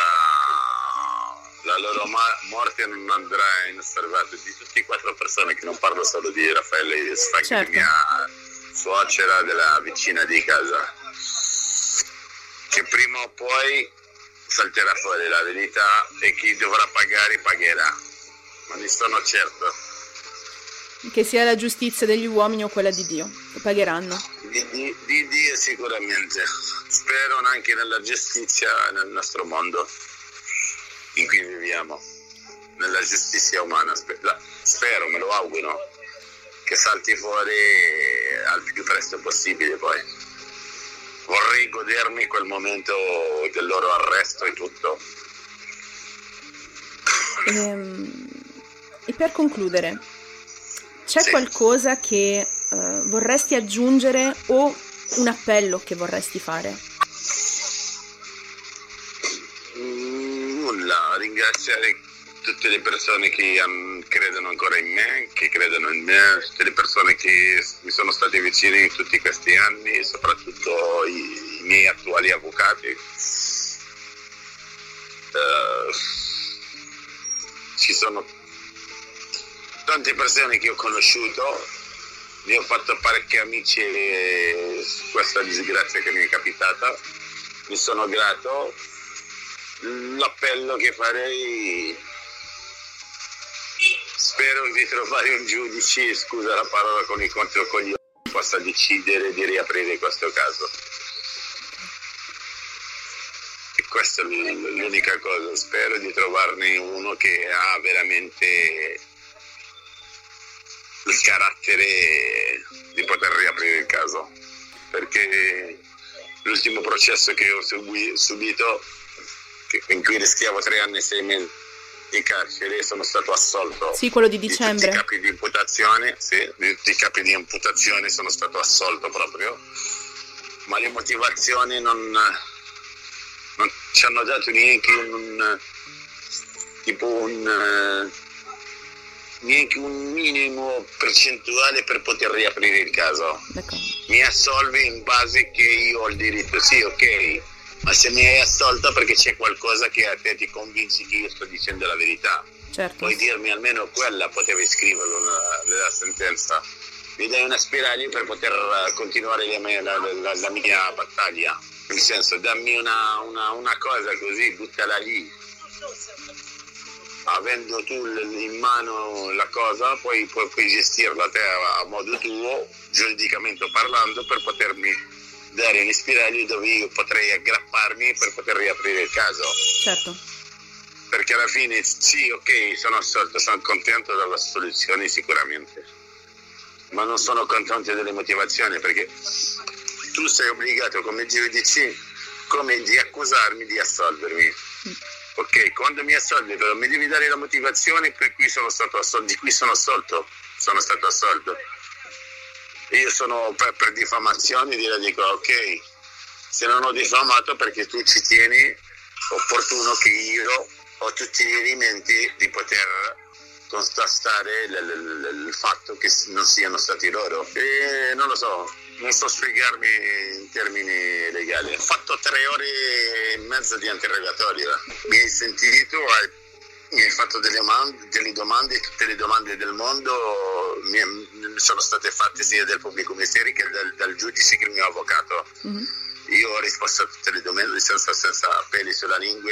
S4: la loro morte non andrà inosservata di tutte e quattro persone che non parlo solo di Raffaele Sfaghi, certo. mia suocera della vicina di casa. Che prima o poi salterà fuori la verità e chi dovrà pagare pagherà. Ma ne sono certo.
S1: Che sia la giustizia degli uomini o quella di Dio che pagheranno.
S4: Di, di, di Dio sicuramente. Spero anche nella giustizia nel nostro mondo in cui viviamo, nella giustizia umana. Spero, me lo auguro, che salti fuori al più presto possibile poi. Vorrei godermi quel momento del loro arresto e tutto.
S1: E, ehm, e per concludere, c'è sì. qualcosa che uh, vorresti aggiungere o un appello che vorresti fare?
S4: Ringraziare tutte le persone che credono ancora in me, che credono in me, tutte le persone che mi sono state vicine in tutti questi anni, soprattutto i, i miei attuali avvocati. Uh, ci sono tante persone che ho conosciuto, mi ho fatto parecchi amici su questa disgrazia che mi è capitata, mi sono grato l'appello che farei. Spero di trovare un giudice scusa la parola con i controcoglioni possa decidere di riaprire questo caso. E questa è l'unica cosa spero di trovarne uno che ha veramente il carattere di poter riaprire il caso. Perché l'ultimo processo che ho subito in cui rischiavo tre anni e sei mesi di carcere sono stato assolto.
S1: Sì, quello di dicembre.
S4: Di tutti i capi di imputazione, sì, di tutti i capi di imputazione sono stato assolto proprio, ma le motivazioni non, non ci hanno dato neanche un, tipo un, neanche un minimo percentuale per poter riaprire il caso. Mi assolvi in base che io ho il diritto, sì, ok, ma se mi hai assolto perché c'è qualcosa che a te ti convinci che io sto dicendo la verità.
S1: Certo.
S4: Puoi dirmi almeno quella, potevi scriverlo nella, sentenza. Mi dai una spiraglio per poter eh, continuare la mia, la, la- la mia battaglia. Nel senso, dammi una, una- una cosa così, buttala lì. Avendo tu in mano la cosa, poi puoi, puoi gestirla te a modo tuo, giuridicamente parlando, per potermi dare un spiraglio dove io potrei aggrapparmi per poter riaprire il caso
S1: Certo.
S4: perché alla fine sì, ok, sono assolto, sono contento della soluzione sicuramente, ma non sono contento delle motivazioni perché tu sei obbligato come giudice come di accusarmi di assolvermi. Ok, quando mi assolvi però mi devi dare la motivazione per cui sono stato assolto, di cui sono assolto, sono stato assolto. Io sono per, per diffamazione, direi dico ok, se non ho diffamato perché tu ci tieni, opportuno che io ho tutti gli elementi di poter contrastare il fatto che non siano stati loro. E non lo so, non so spiegarmi in termini legali. Ho fatto tre ore e mezza di interrogatorio. Mi hai sentito, hai- mi hai fatto delle, delle domande, tutte le domande del mondo mi, sono state fatte sia dal pubblico ministero che dal, dal giudice che il mio avvocato.
S1: Mhm.
S4: Io ho risposto a tutte le domande senza, senza peli sulla lingua,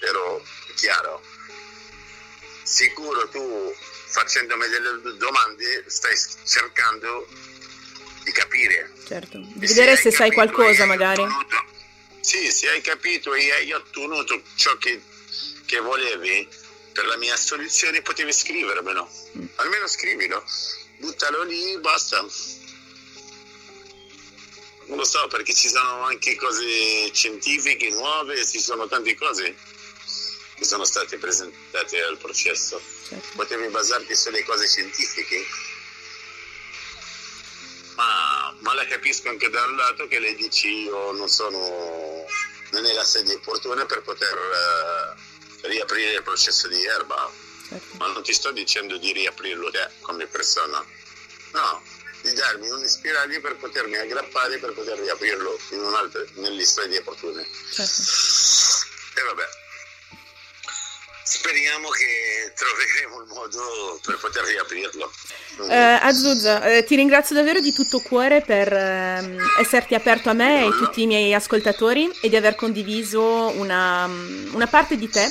S4: ero chiaro. Sicuro tu facendomi delle domande stai cercando di capire.
S1: Certo. Di vedere se
S4: hai
S1: sai qualcosa magari.
S4: ottenuto- sì, se hai capito e hai ottenuto ciò che, che volevi per la mia soluzione potevi scrivermelo.
S1: Mm.
S4: Almeno scrivilo. Buttalo lì, basta. Non lo so perché ci sono anche cose scientifiche nuove, ci sono tante cose che sono state presentate al processo.
S1: Certo.
S4: Potevi basarti sulle cose scientifiche. Ma, ma la capisco anche da un lato che lei dice io non sono non è la sede opportuna per poter eh, riaprire il processo di erba.
S1: Certo.
S4: ma non ti sto dicendo di riaprirlo te come persona. No di darmi un spiraglio per potermi aggrappare per poter riaprirlo in un'altra nelle opportune
S1: certo.
S4: e vabbè. Speriamo che troveremo il modo per poter riaprirlo.
S1: Eh, Azuzza, eh, ti ringrazio davvero di tutto cuore per ehm, esserti aperto a me e a tutti i miei ascoltatori e di aver condiviso una, una parte di te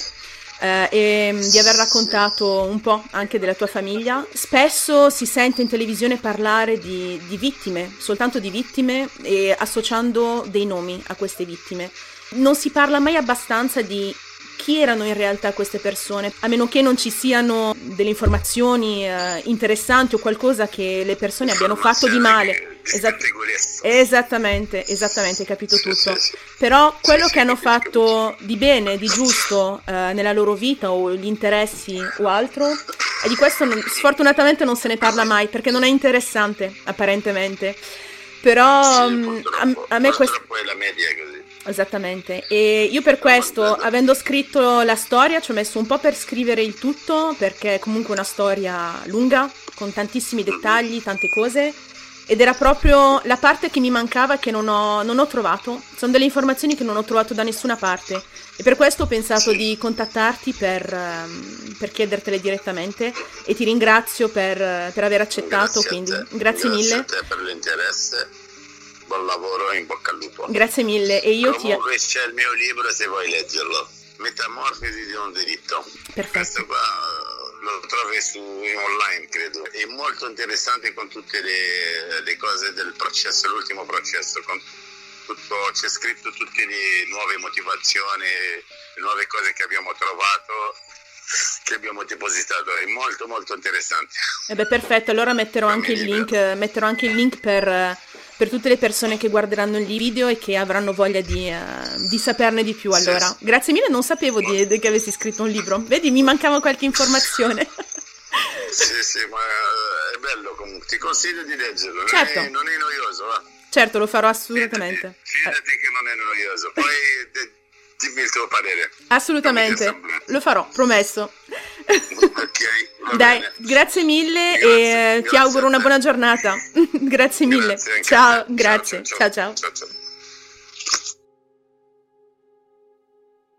S1: eh, e mm, di aver raccontato un po' anche della tua famiglia. Spesso si sente in televisione parlare di, di vittime, soltanto di vittime e associando dei nomi a queste vittime. Non si parla mai abbastanza di chi erano in realtà queste persone, a meno che non ci siano delle informazioni eh, interessanti o qualcosa che le persone abbiano fatto di male.
S4: Di
S1: Esat-
S4: pettegolezzo.
S1: esattamente, esattamente, hai capito
S4: Sì,
S1: tutto.
S4: sì, sì.
S1: Però quello che hanno fatto di bene, di giusto eh, nella loro vita o gli interessi o altro, e di questo non- sfortunatamente non se ne parla mai perché non è interessante, apparentemente. Però mm, a, a me questo...
S4: è la media è così
S1: Esattamente, e io per questo, avendo scritto la storia, ci ho messo un po' per scrivere il tutto, perché è comunque una storia lunga, con tantissimi dettagli, tante cose, ed era proprio la parte che mi mancava che non ho, non ho trovato. Sono delle informazioni che non ho trovato da nessuna parte, e per questo ho pensato di contattarti per, ehm, per chiedertele direttamente, e ti ringrazio per, per aver accettato,
S4: Grazie
S1: quindi
S4: te.
S1: grazie mille,
S4: a te per l'interesse buon lavoro e in bocca al lupo.
S1: Grazie mille, e io ti...
S4: comunque c'è il mio libro se vuoi leggerlo. Metamorfosi di un diritto.
S1: Perfetto.
S4: questo qua lo trovi su online credo. È molto interessante con tutte le, le cose del processo l'ultimo processo con tutto, c'è scritto tutte le nuove motivazioni le nuove cose che abbiamo trovato che abbiamo depositato. È molto molto interessante.
S1: Eh beh, perfetto, allora metterò anche il link, metterò anche il link per, per tutte le persone che guarderanno il video e che avranno voglia di, eh, di saperne di più. Allora, grazie mille, non sapevo di, di che avessi scritto un libro. Vedi, mi mancava qualche informazione.
S4: Sì, sì, ma eh, è bello comunque. Ti consiglio di leggerlo. Non,
S1: Certo.
S4: è, non è noioso, va.
S1: certo, lo farò assolutamente.
S4: Fidati, fidati che non è noioso. Poi dimmi il tuo parere.
S1: Assolutamente,
S4: ti
S1: lo farò, promesso.
S4: ok.
S1: Dai,
S4: bene.
S1: grazie mille
S4: Grazie,
S1: e ti
S4: grazie
S1: auguro
S4: a
S1: una buona giornata. grazie mille.
S4: Grazie
S1: ciao, grazie. ciao. ciao.
S4: ciao, ciao.